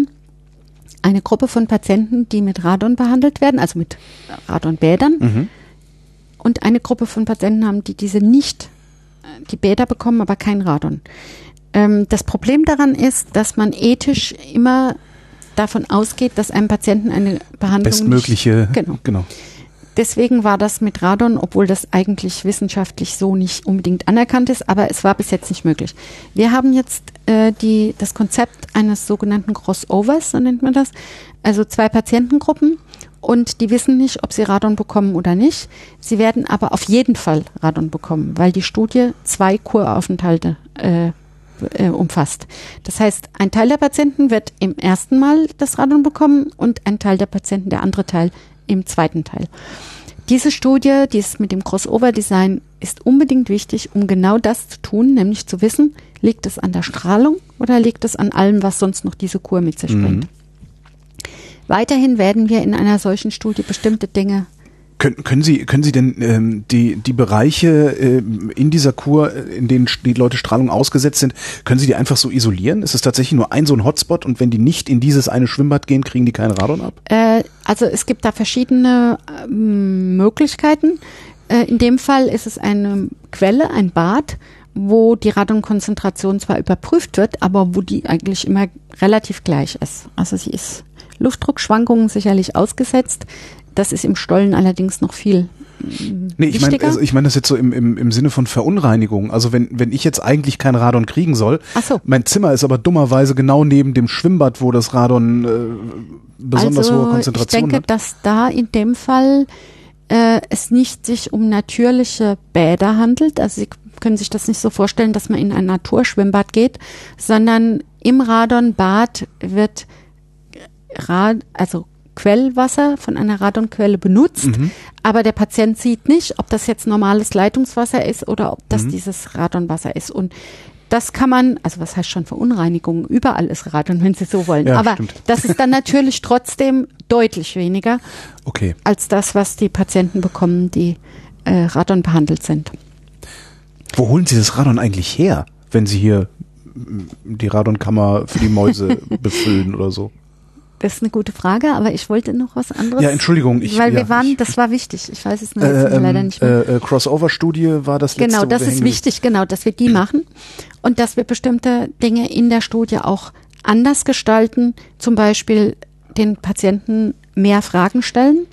S3: eine Gruppe von Patienten, die mit Radon behandelt werden, also mit Radonbädern,
S1: Mhm.
S3: und eine Gruppe von Patienten haben, die diese nicht, die Bäder bekommen, aber kein Radon. Ähm, das Problem daran ist, dass man ethisch immer davon ausgeht, dass einem Patienten eine Behandlung
S1: Bestmögliche,
S3: Nicht, genau.
S1: genau.
S3: Deswegen war das mit Radon, obwohl das eigentlich wissenschaftlich so nicht unbedingt anerkannt ist, aber es war bis jetzt nicht möglich. Wir haben jetzt äh, die, das Konzept eines sogenannten Crossovers, so nennt man das, also zwei Patientengruppen und die wissen nicht, ob sie Radon bekommen oder nicht. Sie werden aber auf jeden Fall Radon bekommen, weil die Studie zwei Kuraufenthalte äh, äh, umfasst. Das heißt, ein Teil der Patienten wird im ersten Mal das Radon bekommen und ein Teil der Patienten, der andere Teil, im zweiten Teil. Diese Studie, dies mit dem Crossover-Design, ist unbedingt wichtig, um genau das zu tun, nämlich zu wissen, liegt es an der Strahlung oder liegt es an allem, was sonst noch diese Kur mit sich bringt.
S1: Mhm.
S3: Weiterhin werden wir in einer solchen Studie bestimmte Dinge
S1: Können, können Sie können Sie denn ähm, die die Bereiche ähm, in dieser Kur, in denen die Leute Strahlung ausgesetzt sind, können Sie die einfach so isolieren? Ist es tatsächlich nur ein so ein Hotspot und wenn die nicht in dieses eine Schwimmbad gehen, kriegen die keinen Radon ab?
S3: Äh, also es gibt da verschiedene ähm, Möglichkeiten. Äh, in dem Fall ist es eine Quelle, ein Bad, wo die Radonkonzentration zwar überprüft wird, aber wo die eigentlich immer relativ gleich ist. Also sie ist Luftdruckschwankungen sicherlich ausgesetzt. Das ist im Stollen allerdings noch viel
S1: Nee, ich meine, also ich meine das jetzt so im, im, im Sinne von Verunreinigung. Also wenn, wenn ich jetzt eigentlich kein Radon kriegen soll,
S3: so.
S1: mein Zimmer ist aber dummerweise genau neben dem Schwimmbad, wo das Radon äh, besonders
S3: also,
S1: hohe Konzentration
S3: Ich denke,
S1: hat.
S3: dass da in dem Fall äh, es nicht sich um natürliche Bäder handelt. Also Sie können sich das nicht so vorstellen, dass man in ein Naturschwimmbad geht, sondern im Radonbad wird Rad, also Quellwasser von einer Radonquelle benutzt,
S1: Mhm.
S3: aber der Patient sieht nicht, ob das jetzt normales Leitungswasser ist oder ob das
S1: Mhm.
S3: dieses Radonwasser ist. Und das kann man, also was heißt schon Verunreinigung? Überall ist Radon, wenn Sie so wollen.
S1: Ja,
S3: aber
S1: stimmt.
S3: das ist dann natürlich trotzdem deutlich weniger
S1: Okay.
S3: als das, was die Patienten bekommen, die äh, Radon behandelt sind.
S1: Wo holen Sie das Radon eigentlich her, wenn Sie hier die Radonkammer für die Mäuse befüllen oder so?
S3: Das ist eine gute Frage, aber ich wollte noch was anderes.
S1: Ja, Entschuldigung, ich-
S3: weil
S1: ja,
S3: wir waren,
S1: ich-
S3: das war wichtig. Ich weiß es
S1: Äh,
S3: leider
S1: ähm,
S3: nicht mehr.
S1: äh, äh, Crossover-Studie war das letzte,
S3: Genau,
S1: wo
S3: das ist wichtig, genau, dass wir die machen und dass wir bestimmte Dinge in der Studie auch anders gestalten, zum Beispiel den Patienten mehr Fragen stellen.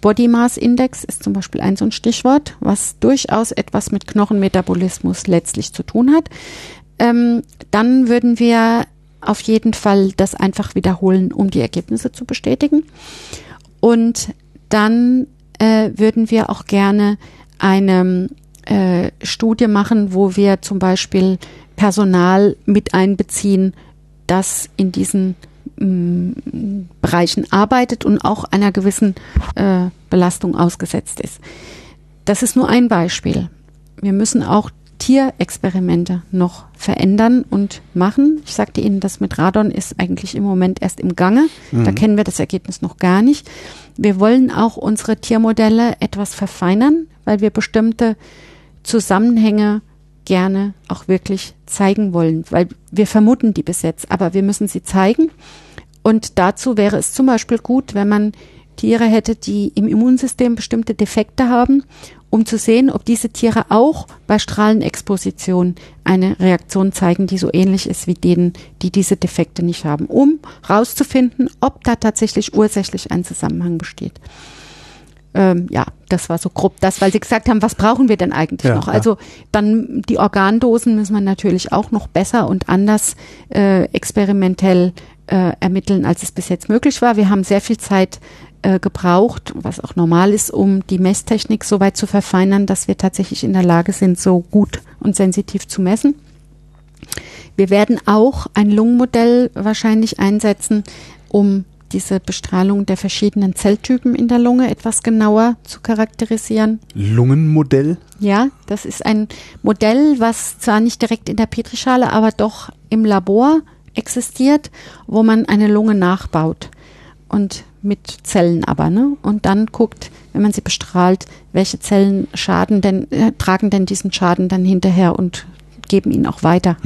S3: Body Mass Index ist zum Beispiel ein so ein Stichwort, was durchaus etwas mit Knochenmetabolismus letztlich zu tun hat. Ähm, dann würden wir auf jeden Fall das einfach wiederholen, um die Ergebnisse zu bestätigen. Und dann äh, würden wir auch gerne eine äh, Studie machen, wo wir zum Beispiel Personal mit einbeziehen, das in diesen mm, Bereichen arbeitet und auch einer gewissen äh, Belastung ausgesetzt ist. Das ist nur ein Beispiel. Wir müssen auch Tierexperimente noch verändern und machen. Ich sagte Ihnen, das mit Radon ist eigentlich im Moment erst im Gange. Da kennen wir das Ergebnis noch gar nicht. Wir wollen auch unsere Tiermodelle etwas verfeinern, weil wir bestimmte Zusammenhänge gerne auch wirklich zeigen wollen, weil wir vermuten die bis jetzt, aber wir müssen sie zeigen. Und dazu wäre es zum Beispiel gut, wenn man Tiere hätte, die im Immunsystem bestimmte Defekte haben, um zu sehen, ob diese Tiere auch bei Strahlenexposition eine Reaktion zeigen, die so ähnlich ist wie denen, die diese Defekte nicht haben, um herauszufinden, ob da tatsächlich ursächlich ein Zusammenhang besteht. Ähm, ja, das war so grob das, weil Sie gesagt haben, was brauchen wir denn eigentlich
S1: Ja,
S3: noch? Also dann die Organdosen müssen wir natürlich auch noch besser und anders äh, experimentell äh, ermitteln, als es bis jetzt möglich war. Wir haben sehr viel Zeit äh, gebraucht, was auch normal ist, um die Messtechnik so weit zu verfeinern, dass wir tatsächlich in der Lage sind, so gut und sensitiv zu messen. Wir werden auch ein Lungenmodell wahrscheinlich einsetzen, um diese Bestrahlung der verschiedenen Zelltypen in der Lunge etwas genauer zu charakterisieren.
S1: Lungenmodell?
S3: Ja, das ist ein Modell, was zwar nicht direkt in der Petrischale, aber doch im Labor existiert, wo man eine Lunge nachbaut und mit Zellen aber, ne? Und dann guckt, wenn man sie bestrahlt, welche Zellen schaden denn, äh, tragen denn diesen Schaden dann hinterher und geben ihn auch weiter.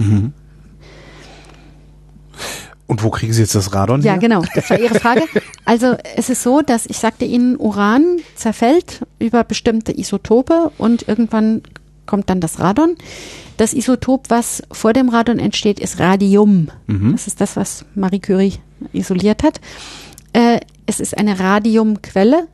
S1: Und wo kriegen Sie jetzt das Radon
S3: Ja,
S1: her?
S3: genau, das war Ihre Frage. Also es ist so, dass ich sagte Ihnen, Uran zerfällt über bestimmte Isotope und irgendwann kommt dann das Radon. Das Isotop, was vor dem Radon entsteht, ist Radium. Das ist das, was Marie Curie isoliert hat. Äh, es ist eine Radiumquelle,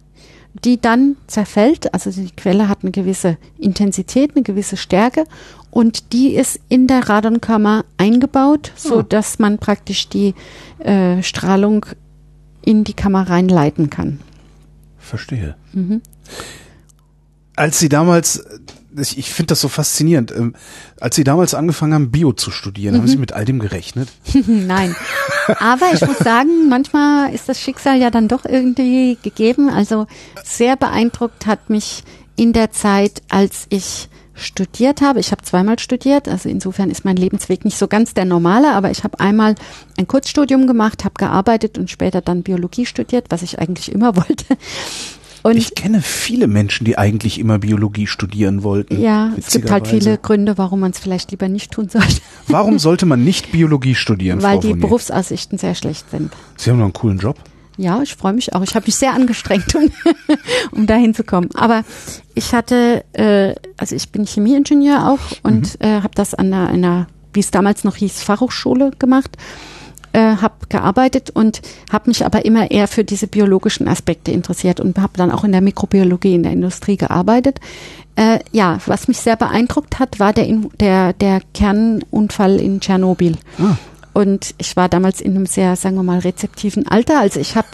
S3: die dann zerfällt. Also die Quelle hat eine gewisse Intensität, eine gewisse Stärke und die ist in der Radonkammer eingebaut, so dass man praktisch die äh, Strahlung in die Kammer reinleiten kann.
S1: Verstehe. als Sie damals, ich, finde das so faszinierend, ähm, als Sie damals angefangen haben, Bio zu studieren, haben Sie mit all dem gerechnet?
S3: Nein. Aber ich muss sagen, manchmal ist das Schicksal ja dann doch irgendwie gegeben. Also sehr beeindruckt hat mich in der Zeit, als ich studiert habe. Ich habe zweimal studiert, also insofern ist mein Lebensweg nicht so ganz der normale, aber ich habe einmal ein Kurzstudium gemacht, habe gearbeitet und später dann Biologie studiert, was ich eigentlich immer wollte.
S1: Und ich kenne viele Menschen, die eigentlich immer Biologie studieren wollten.
S3: Ja, es gibt halt viele Gründe, warum man es vielleicht lieber nicht tun sollte.
S1: Warum sollte man nicht Biologie studieren?
S3: Weil
S1: Frau
S3: die
S1: Fournier?
S3: Berufsaussichten sehr schlecht sind.
S1: Sie haben noch einen coolen Job.
S3: Ja, ich freue mich auch. Ich habe mich sehr angestrengt, um, um da hinzukommen. Aber ich hatte, äh, also ich bin Chemieingenieur auch und mhm. äh, habe das an einer, einer, wie es damals noch hieß, Fachhochschule gemacht äh, habe gearbeitet und habe mich aber immer eher für diese biologischen Aspekte interessiert und habe dann auch in der Mikrobiologie in der Industrie gearbeitet. Äh, ja, was mich sehr beeindruckt hat, war der, der, der Kernunfall in Tschernobyl. Ah. Und ich war damals in einem sehr, sagen wir mal, rezeptiven Alter. Also ich habe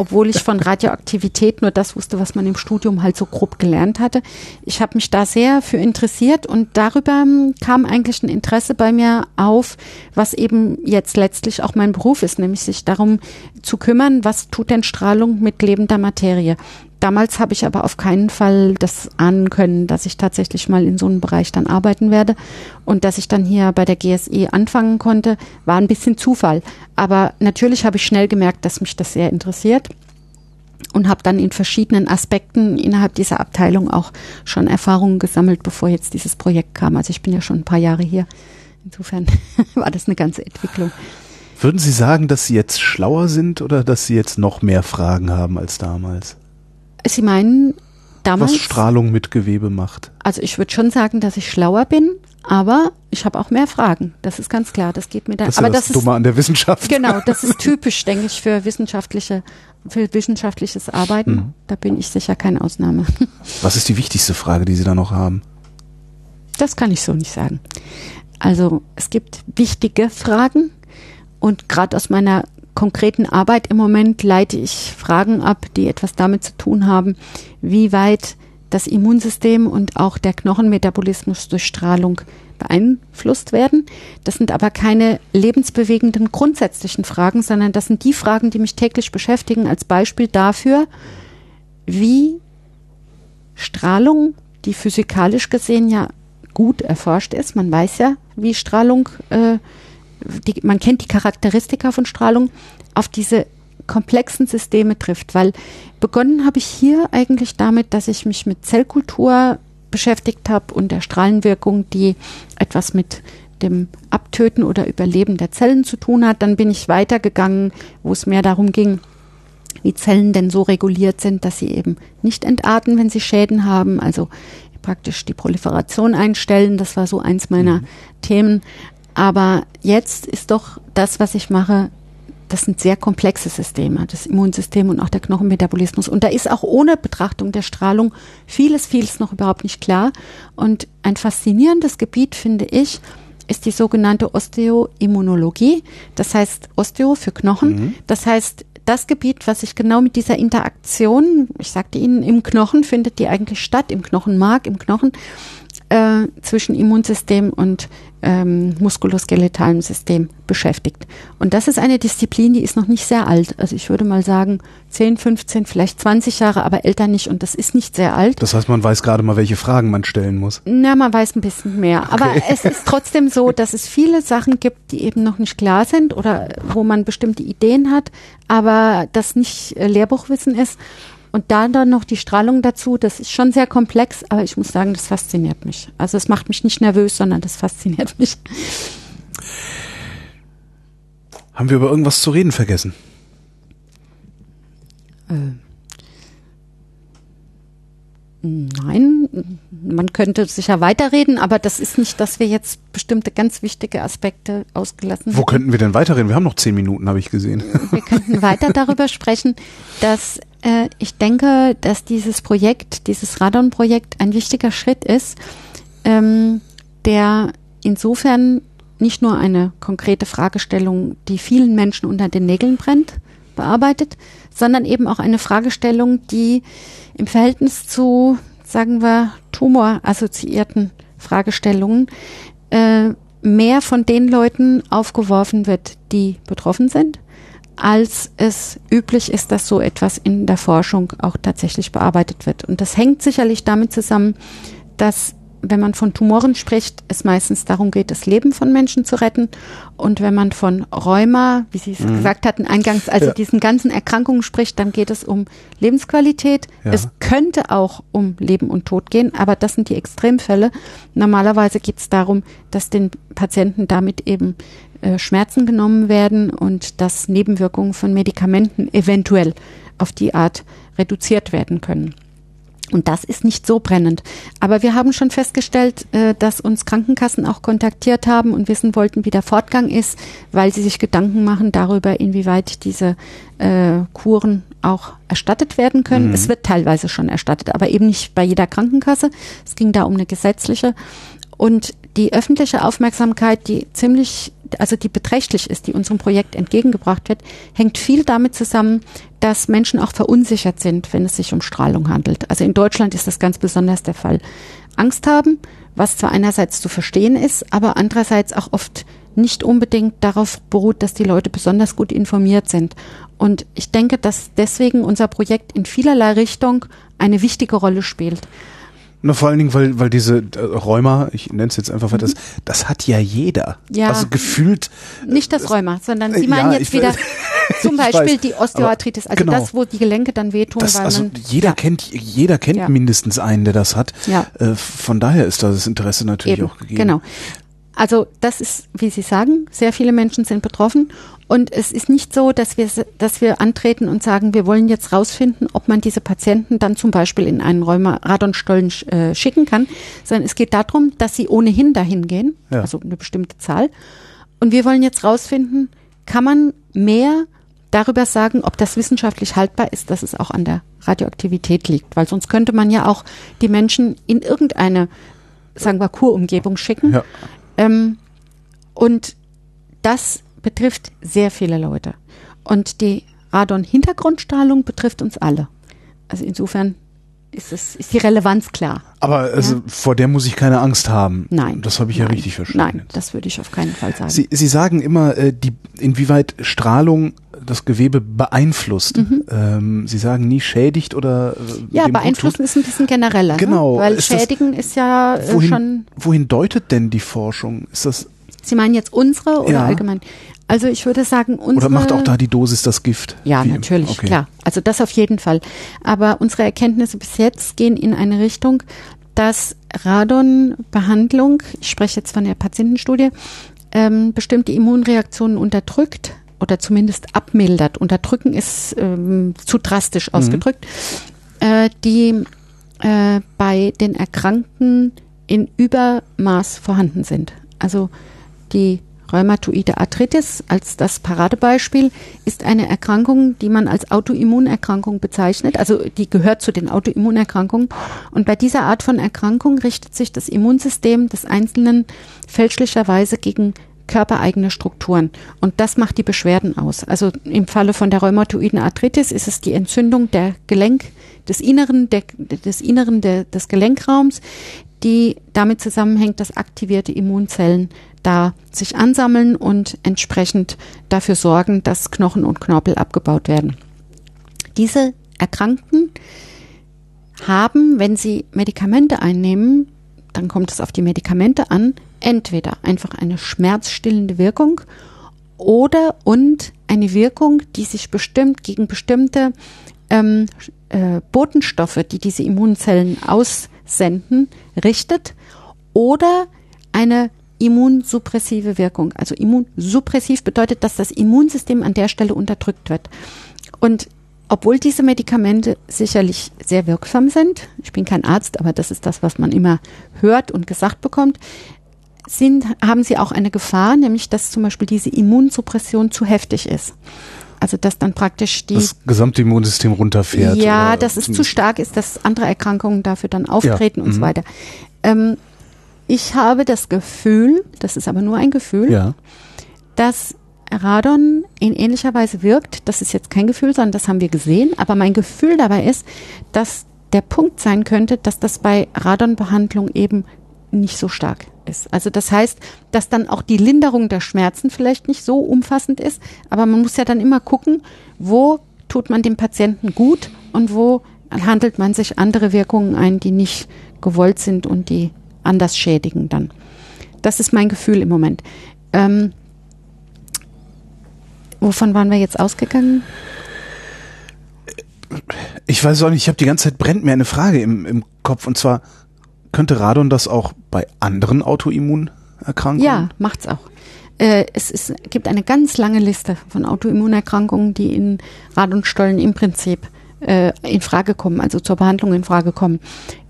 S3: obwohl ich von Radioaktivität nur das wusste, was man im Studium halt so grob gelernt hatte. Ich habe mich da sehr für interessiert und darüber hm, kam eigentlich ein Interesse bei mir auf, was eben jetzt letztlich auch mein Beruf ist, nämlich sich darum zu kümmern, was tut denn Strahlung mit lebender Materie. Damals habe ich aber auf keinen Fall das ahnen können, dass ich tatsächlich mal in so einem Bereich dann arbeiten werde. Und dass ich dann hier bei der GSE anfangen konnte, war ein bisschen Zufall. Aber natürlich habe ich schnell gemerkt, dass mich das sehr interessiert und habe dann in verschiedenen Aspekten innerhalb dieser Abteilung auch schon Erfahrungen gesammelt, bevor jetzt dieses Projekt kam. Also ich bin ja schon ein paar Jahre hier. Insofern war das eine ganze Entwicklung.
S1: Würden Sie sagen, dass Sie jetzt schlauer sind oder dass Sie jetzt noch mehr Fragen haben als damals?
S3: Sie meinen damals?
S1: Was Strahlung mit Gewebe macht.
S3: Also ich würde schon sagen, dass ich schlauer bin, aber ich habe auch mehr Fragen. Das ist ganz klar. Das geht mir da.
S1: Das ist
S3: aber
S1: ja das,
S3: das
S1: Dumme
S3: ist
S1: an der Wissenschaft.
S3: genau. Das ist typisch, denke ich, für wissenschaftliche, für wissenschaftliches Arbeiten.
S1: Mhm.
S3: Da bin ich sicher keine Ausnahme.
S1: Was ist die wichtigste Frage, die Sie da noch haben?
S3: Das kann ich so nicht sagen. Also es gibt wichtige Fragen und gerade aus meiner konkreten Arbeit im Moment leite ich Fragen ab, die etwas damit zu tun haben, wie weit das Immunsystem und auch der Knochenmetabolismus durch Strahlung beeinflusst werden. Das sind aber keine lebensbewegenden grundsätzlichen Fragen, sondern das sind die Fragen, die mich täglich beschäftigen, als Beispiel dafür, wie Strahlung, die physikalisch gesehen ja gut erforscht ist, man weiß ja, wie Strahlung äh, die, man kennt die Charakteristika von Strahlung, auf diese komplexen Systeme trifft. Weil begonnen habe ich hier eigentlich damit, dass ich mich mit Zellkultur beschäftigt habe und der Strahlenwirkung, die etwas mit dem Abtöten oder Überleben der Zellen zu tun hat. Dann bin ich weitergegangen, wo es mehr darum ging, wie Zellen denn so reguliert sind, dass sie eben nicht entarten, wenn sie Schäden haben, also praktisch die Proliferation einstellen. Das war so eins meiner mhm. Themen. Aber jetzt ist doch das, was ich mache, das sind sehr komplexe Systeme, das Immunsystem und auch der Knochenmetabolismus. Und da ist auch ohne Betrachtung der Strahlung vieles, vieles noch überhaupt nicht klar. Und ein faszinierendes Gebiet, finde ich, ist die sogenannte Osteoimmunologie. Das heißt Osteo für Knochen. Mhm. Das heißt, das Gebiet, was sich genau mit dieser Interaktion, ich sagte Ihnen, im Knochen findet die eigentlich statt, im Knochenmark, im Knochen, äh, zwischen Immunsystem und ähm, muskuloskeletalen System beschäftigt. Und das ist eine Disziplin, die ist noch nicht sehr alt. Also ich würde mal sagen 10, 15, vielleicht 20 Jahre, aber älter nicht. Und das ist nicht sehr alt.
S1: Das heißt, man weiß gerade mal, welche Fragen man stellen muss.
S3: Na, man weiß ein bisschen mehr. Okay. Aber es ist trotzdem so, dass es viele Sachen gibt, die eben noch nicht klar sind oder wo man bestimmte Ideen hat, aber das nicht äh, Lehrbuchwissen ist. Und da dann noch die Strahlung dazu, das ist schon sehr komplex, aber ich muss sagen, das fasziniert mich. Also es macht mich nicht nervös, sondern das fasziniert mich.
S1: Haben wir über irgendwas zu reden vergessen?
S3: Äh. Nein, man könnte sicher weiterreden, aber das ist nicht, dass wir jetzt bestimmte ganz wichtige Aspekte ausgelassen haben.
S1: Wo könnten wir denn weiterreden? Wir haben noch zehn Minuten, habe ich gesehen.
S3: Wir könnten weiter darüber sprechen, dass äh, ich denke, dass dieses Projekt, dieses Radon-Projekt ein wichtiger Schritt ist, ähm, der insofern nicht nur eine konkrete Fragestellung, die vielen Menschen unter den Nägeln brennt, bearbeitet, sondern eben auch eine Fragestellung, die im Verhältnis zu sagen wir, tumorassoziierten Fragestellungen äh, mehr von den Leuten aufgeworfen wird, die betroffen sind, als es üblich ist, dass so etwas in der Forschung auch tatsächlich bearbeitet wird. Und das hängt sicherlich damit zusammen, dass wenn man von Tumoren spricht, es meistens darum geht, das Leben von Menschen zu retten. Und wenn man von Rheuma, wie Sie es mhm. gesagt hatten, eingangs, also ja. diesen ganzen Erkrankungen spricht, dann geht es um Lebensqualität. Ja. Es könnte auch um Leben und Tod gehen, aber das sind die Extremfälle. Normalerweise geht es darum, dass den Patienten damit eben äh, Schmerzen genommen werden und dass Nebenwirkungen von Medikamenten eventuell auf die Art reduziert werden können. Und das ist nicht so brennend. Aber wir haben schon festgestellt, äh, dass uns Krankenkassen auch kontaktiert haben und wissen wollten, wie der Fortgang ist, weil sie sich Gedanken machen darüber, inwieweit diese äh, Kuren auch erstattet werden können. Mhm. Es wird teilweise schon erstattet, aber eben nicht bei jeder Krankenkasse. Es ging da um eine gesetzliche. Und die öffentliche Aufmerksamkeit, die ziemlich also die beträchtlich ist, die unserem Projekt entgegengebracht wird, hängt viel damit zusammen, dass Menschen auch verunsichert sind, wenn es sich um Strahlung handelt. Also in Deutschland ist das ganz besonders der Fall. Angst haben, was zwar einerseits zu verstehen ist, aber andererseits auch oft nicht unbedingt darauf beruht, dass die Leute besonders gut informiert sind. Und ich denke, dass deswegen unser Projekt in vielerlei Richtung eine wichtige Rolle spielt.
S1: Na, vor allen Dingen, weil, weil diese äh, Rheuma, ich nenne es jetzt einfach, mhm. das, das hat ja jeder. Ja. Also gefühlt.
S3: Nicht das Rheuma, sondern Sie meinen ja, jetzt wieder zum Beispiel weiß, die Osteoarthritis, also genau. das, wo die Gelenke dann wehtun.
S1: Das, weil also man, jeder ja. kennt, jeder kennt ja. mindestens einen, der das hat. Ja. Äh, von daher ist da das Interesse natürlich Eben, auch gegeben.
S3: Genau. Also das ist, wie Sie sagen, sehr viele Menschen sind betroffen und es ist nicht so, dass wir, dass wir antreten und sagen, wir wollen jetzt rausfinden, ob man diese Patienten dann zum Beispiel in einen Radonstollen äh, schicken kann, sondern es geht darum, dass sie ohnehin dahin gehen, ja. also eine bestimmte Zahl. Und wir wollen jetzt rausfinden, kann man mehr darüber sagen, ob das wissenschaftlich haltbar ist, dass es auch an der Radioaktivität liegt, weil sonst könnte man ja auch die Menschen in irgendeine, sagen wir, Kurumgebung schicken. Ja. Ähm, und das betrifft sehr viele Leute. Und die Radon-Hintergrundstrahlung betrifft uns alle. Also insofern ist, es, ist die Relevanz klar.
S1: Aber also ja? vor der muss ich keine Angst haben.
S3: Nein.
S1: Das habe ich
S3: nein,
S1: ja richtig verstanden.
S3: Nein, das würde ich auf keinen Fall sagen.
S1: Sie, Sie sagen immer, äh, die, inwieweit Strahlung das Gewebe beeinflusst. Mhm. Ähm, Sie sagen nie schädigt oder
S3: äh, Ja, beeinflussen ist ein bisschen genereller. Ne?
S1: Genau.
S3: Ne? Weil ist schädigen das, ist ja
S1: äh, wohin,
S3: schon.
S1: Wohin deutet denn die Forschung? Ist das
S3: Sie meinen jetzt unsere oder ja. allgemein? Also ich würde sagen, unsere.
S1: Oder macht auch da die Dosis das Gift?
S3: Ja, Wie natürlich, okay. klar. Also das auf jeden Fall. Aber unsere Erkenntnisse bis jetzt gehen in eine Richtung, dass Radonbehandlung, ich spreche jetzt von der Patientenstudie, ähm, bestimmte Immunreaktionen unterdrückt oder zumindest abmildert. Unterdrücken ist ähm, zu drastisch mhm. ausgedrückt, mhm. äh, die äh, bei den Erkrankten in Übermaß vorhanden sind. Also die Rheumatoide Arthritis als das Paradebeispiel ist eine Erkrankung, die man als Autoimmunerkrankung bezeichnet. Also die gehört zu den Autoimmunerkrankungen. Und bei dieser Art von Erkrankung richtet sich das Immunsystem des Einzelnen fälschlicherweise gegen körpereigene Strukturen. Und das macht die Beschwerden aus. Also im Falle von der rheumatoiden Arthritis ist es die Entzündung der Gelenk, des Inneren, der, des Inneren der, des Gelenkraums, die damit zusammenhängt, dass aktivierte Immunzellen da sich ansammeln und entsprechend dafür sorgen, dass Knochen und Knorpel abgebaut werden. Diese Erkrankten haben, wenn sie Medikamente einnehmen, dann kommt es auf die Medikamente an, entweder einfach eine schmerzstillende Wirkung oder und eine Wirkung, die sich bestimmt gegen bestimmte ähm, äh, Botenstoffe, die diese Immunzellen aussenden, richtet oder eine immunsuppressive Wirkung. Also immunsuppressiv bedeutet, dass das Immunsystem an der Stelle unterdrückt wird. Und obwohl diese Medikamente sicherlich sehr wirksam sind, ich bin kein Arzt, aber das ist das, was man immer hört und gesagt bekommt, sind, haben sie auch eine Gefahr, nämlich dass zum Beispiel diese Immunsuppression zu heftig ist. Also dass dann praktisch die
S1: das gesamte Immunsystem runterfährt.
S3: Ja, dass es zu stark ist, dass andere Erkrankungen dafür dann auftreten ja, und so mhm. weiter. Ähm, ich habe das Gefühl, das ist aber nur ein Gefühl, ja. dass Radon in ähnlicher Weise wirkt. Das ist jetzt kein Gefühl, sondern das haben wir gesehen. Aber mein Gefühl dabei ist, dass der Punkt sein könnte, dass das bei Radonbehandlung eben nicht so stark ist. Also das heißt, dass dann auch die Linderung der Schmerzen vielleicht nicht so umfassend ist, aber man muss ja dann immer gucken, wo tut man dem Patienten gut und wo handelt man sich andere Wirkungen ein, die nicht gewollt sind und die anders schädigen dann. Das ist mein Gefühl im Moment. Ähm, wovon waren wir jetzt ausgegangen?
S1: Ich weiß auch nicht, ich habe die ganze Zeit brennt mir eine Frage im, im Kopf und zwar könnte Radon das auch bei anderen Autoimmunerkrankungen?
S3: Ja, macht's auch. Äh, es ist, gibt eine ganz lange Liste von Autoimmunerkrankungen, die in Radonstollen im Prinzip äh, in Frage kommen, also zur Behandlung in Frage kommen.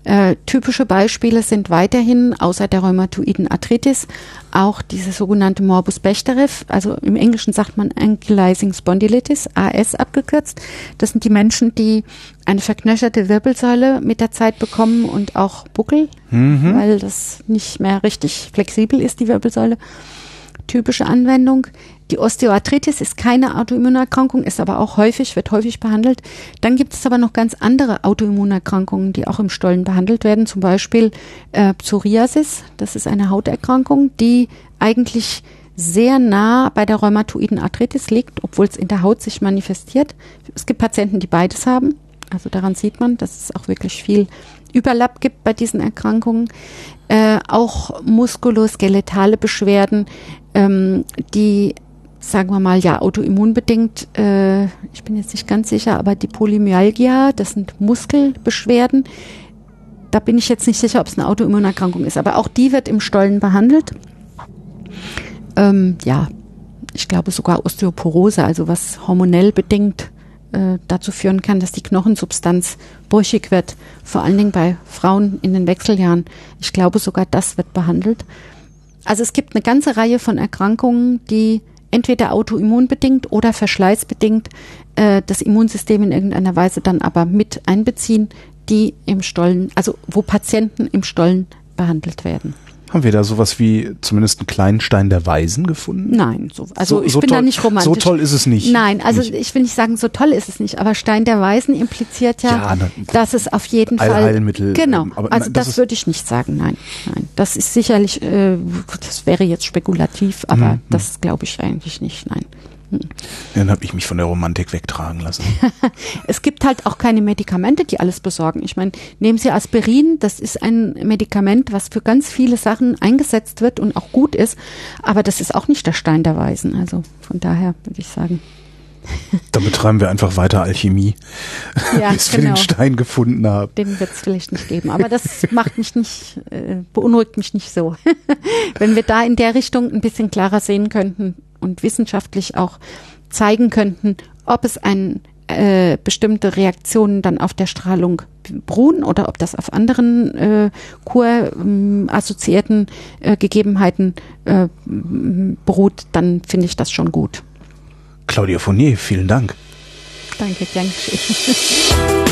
S3: Äh, typische Beispiele sind weiterhin, außer der rheumatoiden Arthritis, auch diese sogenannte Morbus Bechterew, also im Englischen sagt man Ankylosing Spondylitis, AS abgekürzt. Das sind die Menschen, die eine verknöcherte Wirbelsäule mit der Zeit bekommen und auch Buckel, mhm. weil das nicht mehr richtig flexibel ist, die Wirbelsäule. Typische Anwendung. Die Osteoarthritis ist keine Autoimmunerkrankung, ist aber auch häufig, wird häufig behandelt. Dann gibt es aber noch ganz andere Autoimmunerkrankungen, die auch im Stollen behandelt werden. Zum Beispiel äh, Psoriasis, das ist eine Hauterkrankung, die eigentlich sehr nah bei der rheumatoiden Arthritis liegt, obwohl es in der Haut sich manifestiert. Es gibt Patienten, die beides haben. Also daran sieht man, dass es auch wirklich viel Überlapp gibt bei diesen Erkrankungen. Äh, auch muskuloskeletale Beschwerden, ähm, die sagen wir mal, ja, autoimmunbedingt, äh, ich bin jetzt nicht ganz sicher, aber die Polymyalgia, das sind Muskelbeschwerden. Da bin ich jetzt nicht sicher, ob es eine Autoimmunerkrankung ist, aber auch die wird im Stollen behandelt. Ähm, ja, ich glaube sogar Osteoporose, also was hormonell bedingt äh, dazu führen kann, dass die Knochensubstanz brüchig wird, vor allen Dingen bei Frauen in den Wechseljahren. Ich glaube sogar das wird behandelt. Also es gibt eine ganze Reihe von Erkrankungen, die entweder autoimmunbedingt oder verschleißbedingt äh, das Immunsystem in irgendeiner Weise dann aber mit einbeziehen, die im Stollen, also wo Patienten im Stollen behandelt werden.
S1: Haben wir da sowas wie zumindest einen kleinen Stein der Weisen gefunden?
S3: Nein, so, also so, ich so bin
S1: toll,
S3: da nicht romantisch.
S1: So toll ist es nicht.
S3: Nein, also
S1: nicht.
S3: ich will nicht sagen, so toll ist es nicht, aber Stein der Weisen impliziert ja, ja na, dass es auf jeden
S1: All
S3: Fall
S1: Heilmittel.
S3: Genau,
S1: ähm,
S3: aber also das, das würde ich nicht sagen, nein, nein. Das ist sicherlich, äh, das wäre jetzt spekulativ, aber mhm. das glaube ich eigentlich nicht, nein.
S1: Dann habe ich mich von der Romantik wegtragen lassen.
S3: es gibt halt auch keine Medikamente, die alles besorgen. Ich meine, nehmen Sie Aspirin, das ist ein Medikament, was für ganz viele Sachen eingesetzt wird und auch gut ist, aber das ist auch nicht der Stein der Weisen. Also von daher würde ich sagen.
S1: Dann betreiben wir einfach weiter Alchemie, ja, bis genau. wir den genau. Stein gefunden haben.
S3: Den wird es vielleicht nicht geben, aber das macht mich nicht, äh, beunruhigt mich nicht so. Wenn wir da in der Richtung ein bisschen klarer sehen könnten, und wissenschaftlich auch zeigen könnten, ob es ein äh, bestimmte Reaktionen dann auf der Strahlung beruhen oder ob das auf anderen äh, Kur-assoziierten äh, Gegebenheiten äh, beruht, dann finde ich das schon gut.
S1: Claudia Fournier, vielen Dank.
S3: Danke, danke.